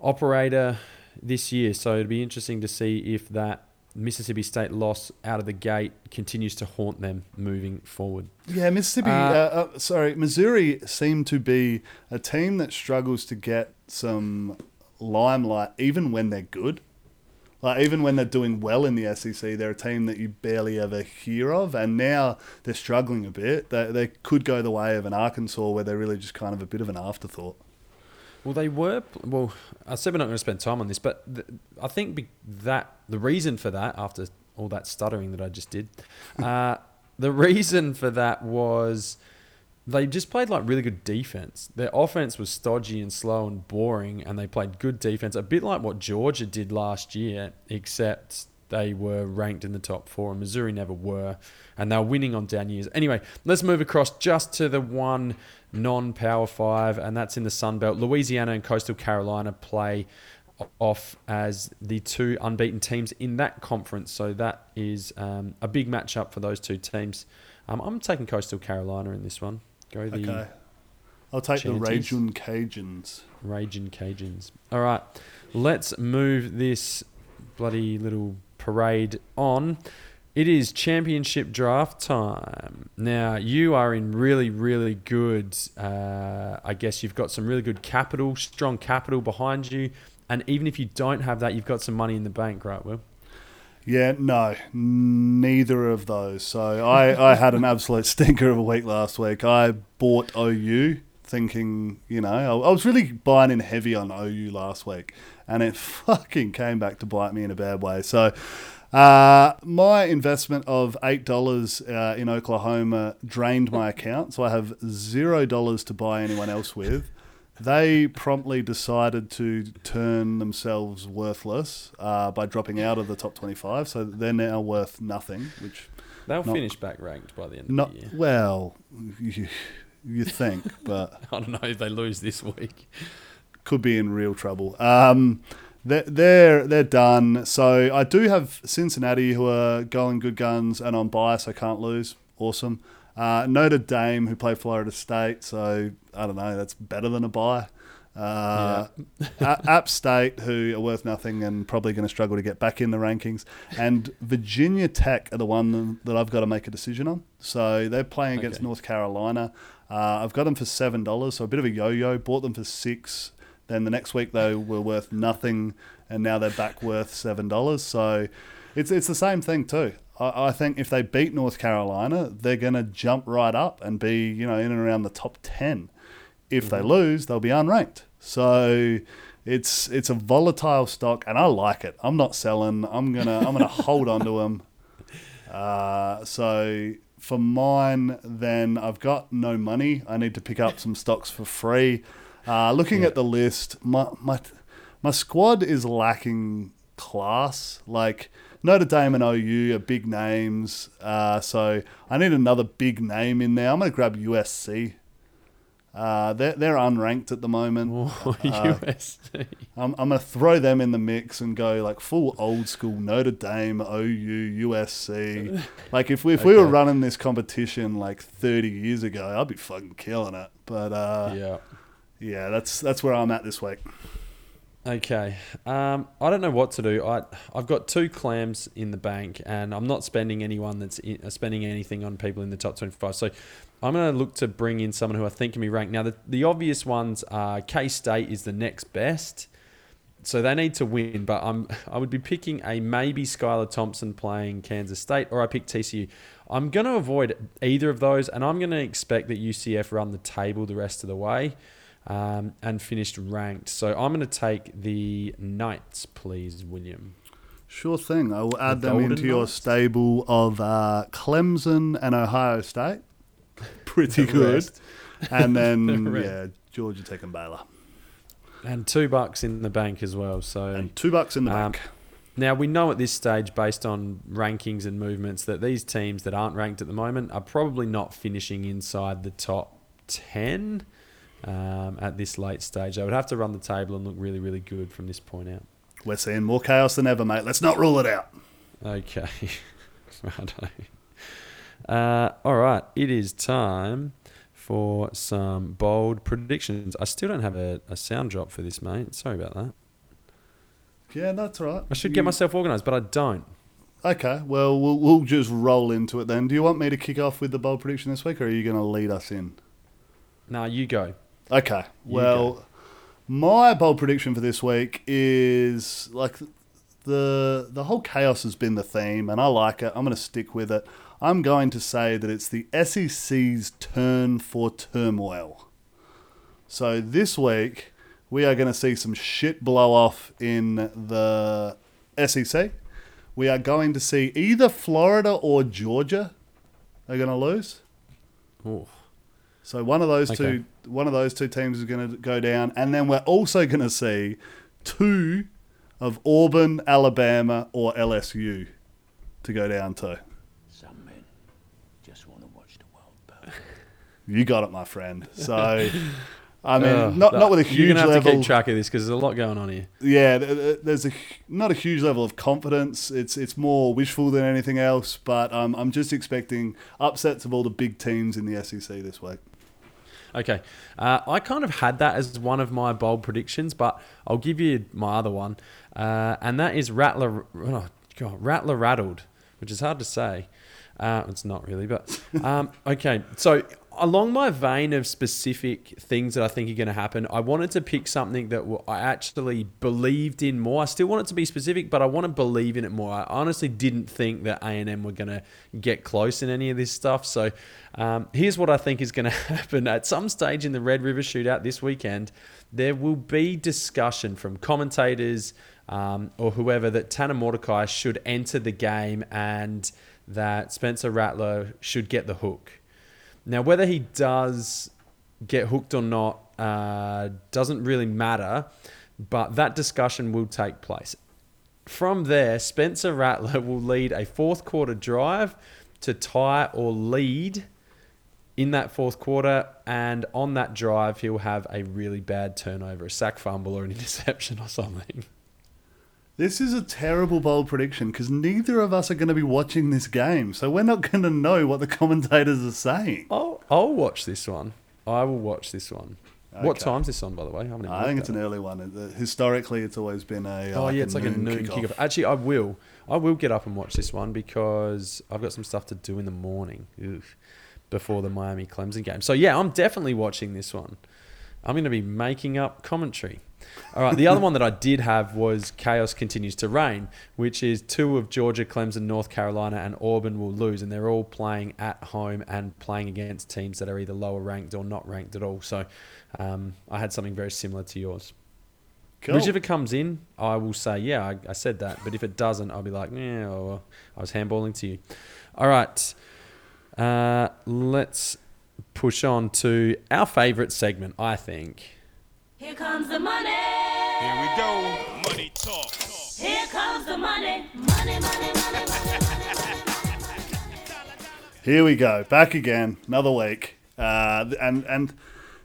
operator this year. So it'd be interesting to see if that Mississippi State loss out of the gate continues to haunt them moving forward. Yeah, Mississippi. Uh, Uh, uh, sorry, Missouri seemed to be a team that struggles to get some limelight, even when they're good. Like even when they're doing well in the SEC, they're a team that you barely ever hear of, and now they're struggling a bit. They they could go the way of an Arkansas, where they're really just kind of a bit of an afterthought. Well, they were. Well, I said we're not going to spend time on this, but th- I think be- that the reason for that, after all that stuttering that I just did, <laughs> uh, the reason for that was they just played like really good defense. Their offense was stodgy and slow and boring, and they played good defense, a bit like what Georgia did last year, except they were ranked in the top four, and Missouri never were, and they were winning on down years. Anyway, let's move across just to the one non-power five, and that's in the Sun Belt. Louisiana and Coastal Carolina play off as the two unbeaten teams in that conference, so that is um, a big matchup for those two teams. Um, I'm taking Coastal Carolina in this one. Go the Okay, I'll take the Chanties. Raging Cajuns. Raging Cajuns. All right, let's move this bloody little parade on. It is championship draft time. Now, you are in really, really good. Uh, I guess you've got some really good capital, strong capital behind you. And even if you don't have that, you've got some money in the bank, right, Will? Yeah, no, neither of those. So I, I had an absolute <laughs> stinker of a week last week. I bought OU thinking, you know, I, I was really buying in heavy on OU last week, and it <laughs> fucking came back to bite me in a bad way. So, uh, my investment of eight dollars uh, in Oklahoma drained my account, so I have zero dollars to buy anyone else with. They promptly decided to turn themselves worthless uh, by dropping out of the top twenty-five, so they're now worth nothing. Which They'll Not- finish back ranked by the end not of the year. well, you, you think, but <laughs> I don't know if they lose this week. Could be in real trouble. Um, they're, they're they're done. So I do have Cincinnati who are going good guns and on bias. I can't lose. Awesome. Uh, Notre Dame who play Florida State. So I don't know. That's better than a buy. Uh, A- App State, who are worth nothing and probably going to struggle to get back in the rankings, and Virginia Tech are the one that I've got to make a decision on. So they're playing against Okay. North Carolina. Uh, I've got them for seven dollars, so a bit of a yo-yo. Bought them for six. Then the next week they were worth nothing, and now they're back worth seven dollars. So it's it's the same thing too. I, I think if they beat North Carolina, they're going to jump right up and be you know in and around the top ten. If they lose, they'll be unranked. So it's it's a volatile stock, and I like it. I'm not selling. I'm gonna I'm gonna <laughs> hold on to them. Uh, so for mine, then I've got no money. I need to pick up some stocks for free. Uh, looking at the list, my my my squad is lacking class. Like Notre Dame and OU are big names, uh, so I need another big name in there. I'm gonna grab USC. Uh, they're they're unranked at the moment. Oh, USC. <laughs> I'm, I'm going to throw them in the mix and go like full old school Notre Dame, OU, USC. Like if we, if we were running this competition like 30 years ago, I'd be fucking killing it. But uh, yeah. Yeah. that's that's where I'm at this week. Okay. Um, I don't know what to do. I I've got two clams in the bank, and I'm not spending anyone that's in, uh, spending anything on people in the top 25. So I'm going to look to bring in someone who I think can be ranked. Now the the obvious ones are K State is the next best, so they need to win. But I'm I would be picking a maybe Skylar Thompson playing Kansas State, or I pick TCU. I'm going to avoid either of those, and I'm going to expect that UCF run the table the rest of the way um, and finished ranked. So I'm going to take the Knights, please, William. Sure thing. I will add The them Golden into your Knights? stable of uh, Clemson and Ohio State. <laughs> Pretty good. And then, <laughs> The yeah, Georgia Tech and Baylor. And two bucks in the bank as well. So And two bucks in the Um, bank. now we know at this stage, based on rankings and movements, that these teams that aren't ranked at the moment are probably not finishing inside the top 10 um, at this late stage. They would have to run the table and look really, really good from this point out. We're seeing more chaos than ever, mate. Let's not rule it out. Okay. <laughs> Righto. Uh, all right. It is time for some bold predictions. I still don't have a, a sound drop for this, mate. Sorry about that. Yeah, that's all right. I should You- get myself organised, but I don't. Okay, well, we'll we'll just roll into it then. Do you want me to kick off with the bold prediction this week, or are you going to lead us in? Nah, you go. Okay, well, my bold prediction for this week is like the the whole chaos has been the theme, and I like it. I'm going to stick with it. I'm going to say that it's the SEC's turn for turmoil. So this week we are going to see some shit blow off in the SEC. We are going to see either Florida or Georgia are going to lose. Ooh. So one of those Okay. two, one of those two teams is going to go down, and then we're also going to see two of Auburn, Alabama, or LSU to go down too. Some men just want to watch the world burn. <laughs> You got it, my friend. So, <laughs> I mean, Ugh, not not with a huge You're gonna have to keep track of this because there's a lot going on here. yeah, th- th- there's a not a huge level of confidence. It's it's more wishful than anything else. But um, I'm just expecting upsets of all the big teams in the SEC this week. Okay. Uh, I kind of had that as one of my bold predictions, but I'll give you my other one. Uh, and that is Rattler, oh, God, Rattler Rattled, which is hard to say. Uh, it's not really, but um, okay. So along my vein of specific things that I think are going to happen, I wanted to pick something that I actually believed in more. I still want it to be specific, but I want to believe in it more. I honestly didn't think that A and M were going to get close in any of this stuff. So um, here's what I think is going <laughs> to happen at some stage in the Red River Shootout this weekend. There will be discussion from commentators um, or whoever that Tanner Mordecai should enter the game and that Spencer Rattler should get the hook. Now, whether he does get hooked or not uh, doesn't really matter, but that discussion will take place. From there, Spencer Rattler will lead a fourth quarter drive to tie or lead in that fourth quarter, and on that drive, he'll have a really bad turnover, a sack fumble, or an <laughs> interception or something. This is a terrible bold prediction because neither of us are going to be watching this game, so we're not going to know what the commentators are saying. I'll, I'll watch this one. I will watch this one. Okay. What time's this on, by the way? I, I think it's an early one. Uh, historically, it's always been a uh, oh like yeah, it's a like a noon kickoff. kickoff. Actually, I will. I will get up and watch this one because I've got some stuff to do in the morning before the Miami Clemson game. So yeah, I'm definitely watching this one. I'm going to be making up commentary. All right, the other one that I did have was Chaos Continues to Reign, which is two of Georgia, Clemson, North Carolina, and Auburn will lose, and they're all playing at home and playing against teams that are either lower ranked or not ranked at all. So um, I had something very similar to yours. Cool. Which if it comes in, I will say, yeah, I, I said that. But if it doesn't, I'll be like, yeah, oh, I was handballing to you. All right. Uh, let's push on to our favourite segment, I think. Here comes the money. Here we go. Money talk. Here comes the money. Money, money, money, money. Here we go. Back again. Another week. Uh, and and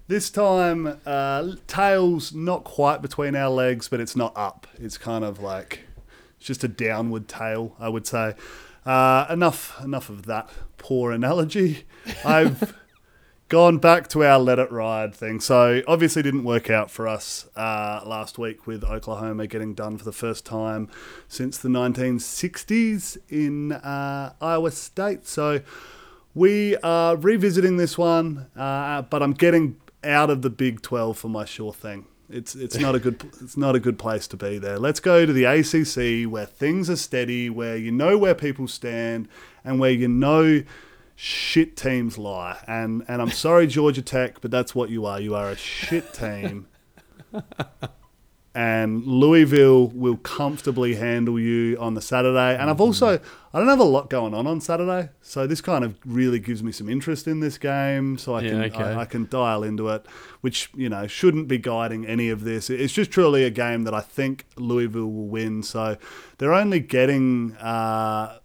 this time, uh, tails not quite between our legs, but it's not up. It's kind of like it's just a downward tail, I would say. Uh, enough enough of that poor analogy. <laughs> I've gone back to our let it ride thing. So obviously didn't work out for us uh, last week with Oklahoma getting done for the first time since the 1960s in uh, Iowa State. So we are revisiting this one, uh, but I'm getting out of the Big 12 for my sure thing. It's it's not a good <laughs> it's not a good place to be there. Let's go to the ACC where things are steady, where you know where people stand, and where you know shit teams lie. And and I'm sorry, <laughs> Georgia Tech, but that's what you are. You are a shit <laughs> team. and Louisville will comfortably handle you on the Saturday. And I've also I don't have a lot going on on Saturday, so this kind of really gives me some interest in this game, so I can okay. I, I, can dial into it, which you know shouldn't be guiding any of this. It's just truly a game that I think Louisville will win. So they're only getting. Uh,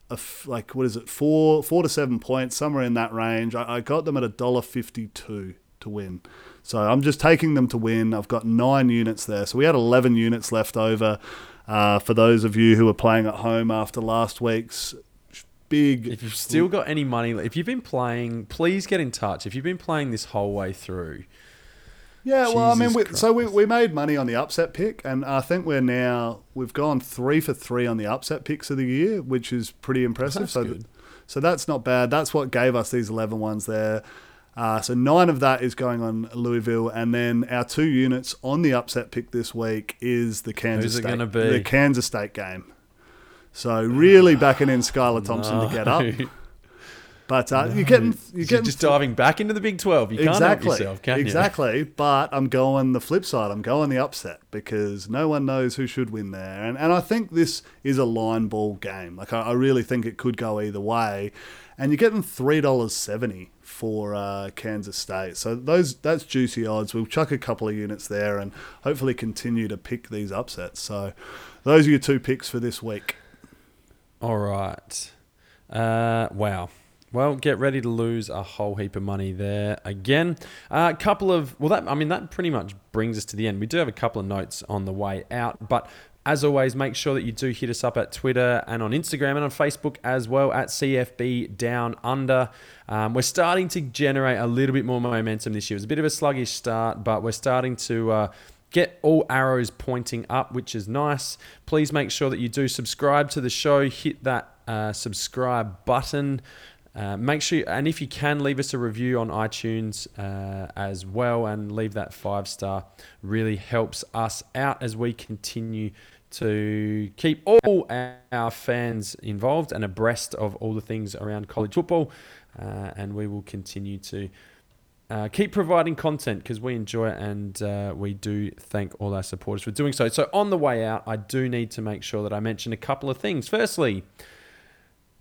like what is it four four to seven points somewhere in that range. I, I got them at a dollar fifty two to win. So I'm just taking them to win. I've got nine units there. So we had 11 units left over. Uh, for those of you who are playing at home after last week's big. If you've still got any money, if you've been playing, please get in touch. If you've been playing this whole way through, yeah, well, I mean, we, so we, we made money on the upset pick, and I think we're now we've gone three for three on the upset picks of the year, which is pretty impressive. That's so, good. so that's not bad. That's what gave us these eleven ones there. Uh, so nine of that is going on Louisville, and then our two units on the upset pick this week is the Kansas State, the Kansas State game. So really backing in Skylar Thompson no. to get up. <laughs> But uh, no. you're getting you're getting just diving back into the Big Twelve. You can't exactly, help yourself, can you? Exactly. But I'm going the flip side. I'm going the upset because no one knows who should win there, and and I think this is a line ball game. Like I, I really think it could go either way, and you're getting three dollars seventy for uh, Kansas State. So those that's juicy odds. We'll chuck a couple of units there and hopefully continue to pick these upsets. So those are your two picks for this week. All right. Uh, wow. Well, get ready to lose a whole heap of money there again. A uh, couple of well, that I mean that pretty much brings us to the end. We do have a couple of notes on the way out, but as always, make sure that you do hit us up at Twitter and on Instagram and on Facebook as well at CFB Down Under. Um, we're starting to generate a little bit more momentum this year. It was a bit of a sluggish start, but we're starting to. Uh, get all arrows pointing up, which is nice. Please make sure that you do subscribe to the show, hit that uh, subscribe button Uh, make sure, and if you can, leave us a review on iTunes uh, as well, and leave that five star. Really helps us out as we continue to keep all our fans involved and abreast of all the things around college football. Uh, and we will continue to uh, keep providing content because we enjoy it and uh, we do thank all our supporters for doing so. So, on the way out, I do need to make sure that I mention a couple of things. Firstly,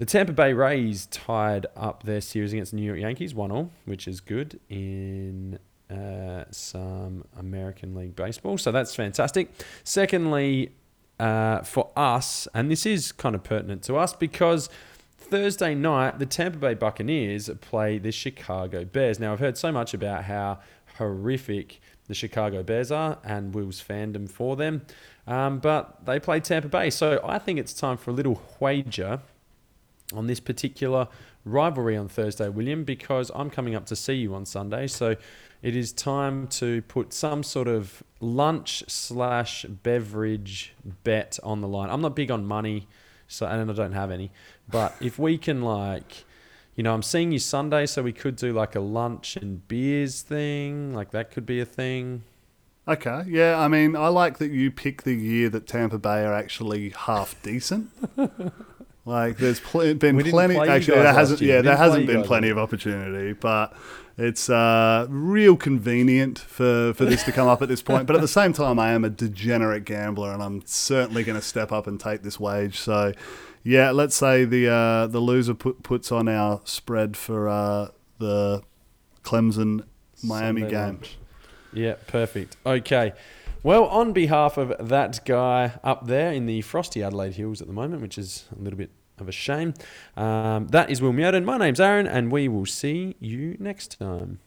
the Tampa Bay Rays tied up their series against the New York Yankees, 1 all, which is good in uh, some American League Baseball. So, that's fantastic. Secondly, uh, for us, and this is kind of pertinent to us because Thursday night, the Tampa Bay Buccaneers play the Chicago Bears. Now, I've heard so much about how horrific the Chicago Bears are and Will's fandom for them, um, but they play Tampa Bay. So I think it's time for a little wager on this particular rivalry on Thursday, William, because I'm coming up to see you on Sunday. So it is time to put some sort of lunch slash beverage bet on the line. I'm not big on money. So and I don't have any. But <laughs> if we can like you know, I'm seeing you Sunday, so we could do like a lunch and beers thing. Like that could be a thing. Okay, yeah. I mean, I like that you pick the year that Tampa Bay are actually half decent. <laughs> like, there's pl- been plenty. Actually, there hasn't. Yeah, there hasn't been plenty of opportunity, but it's uh, real convenient for, for this to come up at this point. But at the same time, I am a degenerate gambler, and I'm certainly going to step up and take this wage. So, yeah, let's say the uh, the loser put, puts on our spread for uh, the Clemson Miami game. Yeah, perfect. Okay. Well, on behalf of that guy up there in the frosty Adelaide Hills at the moment, which is a little bit of a shame. Um, that is Will Mioden. My name's Aaron, and we will see you next time.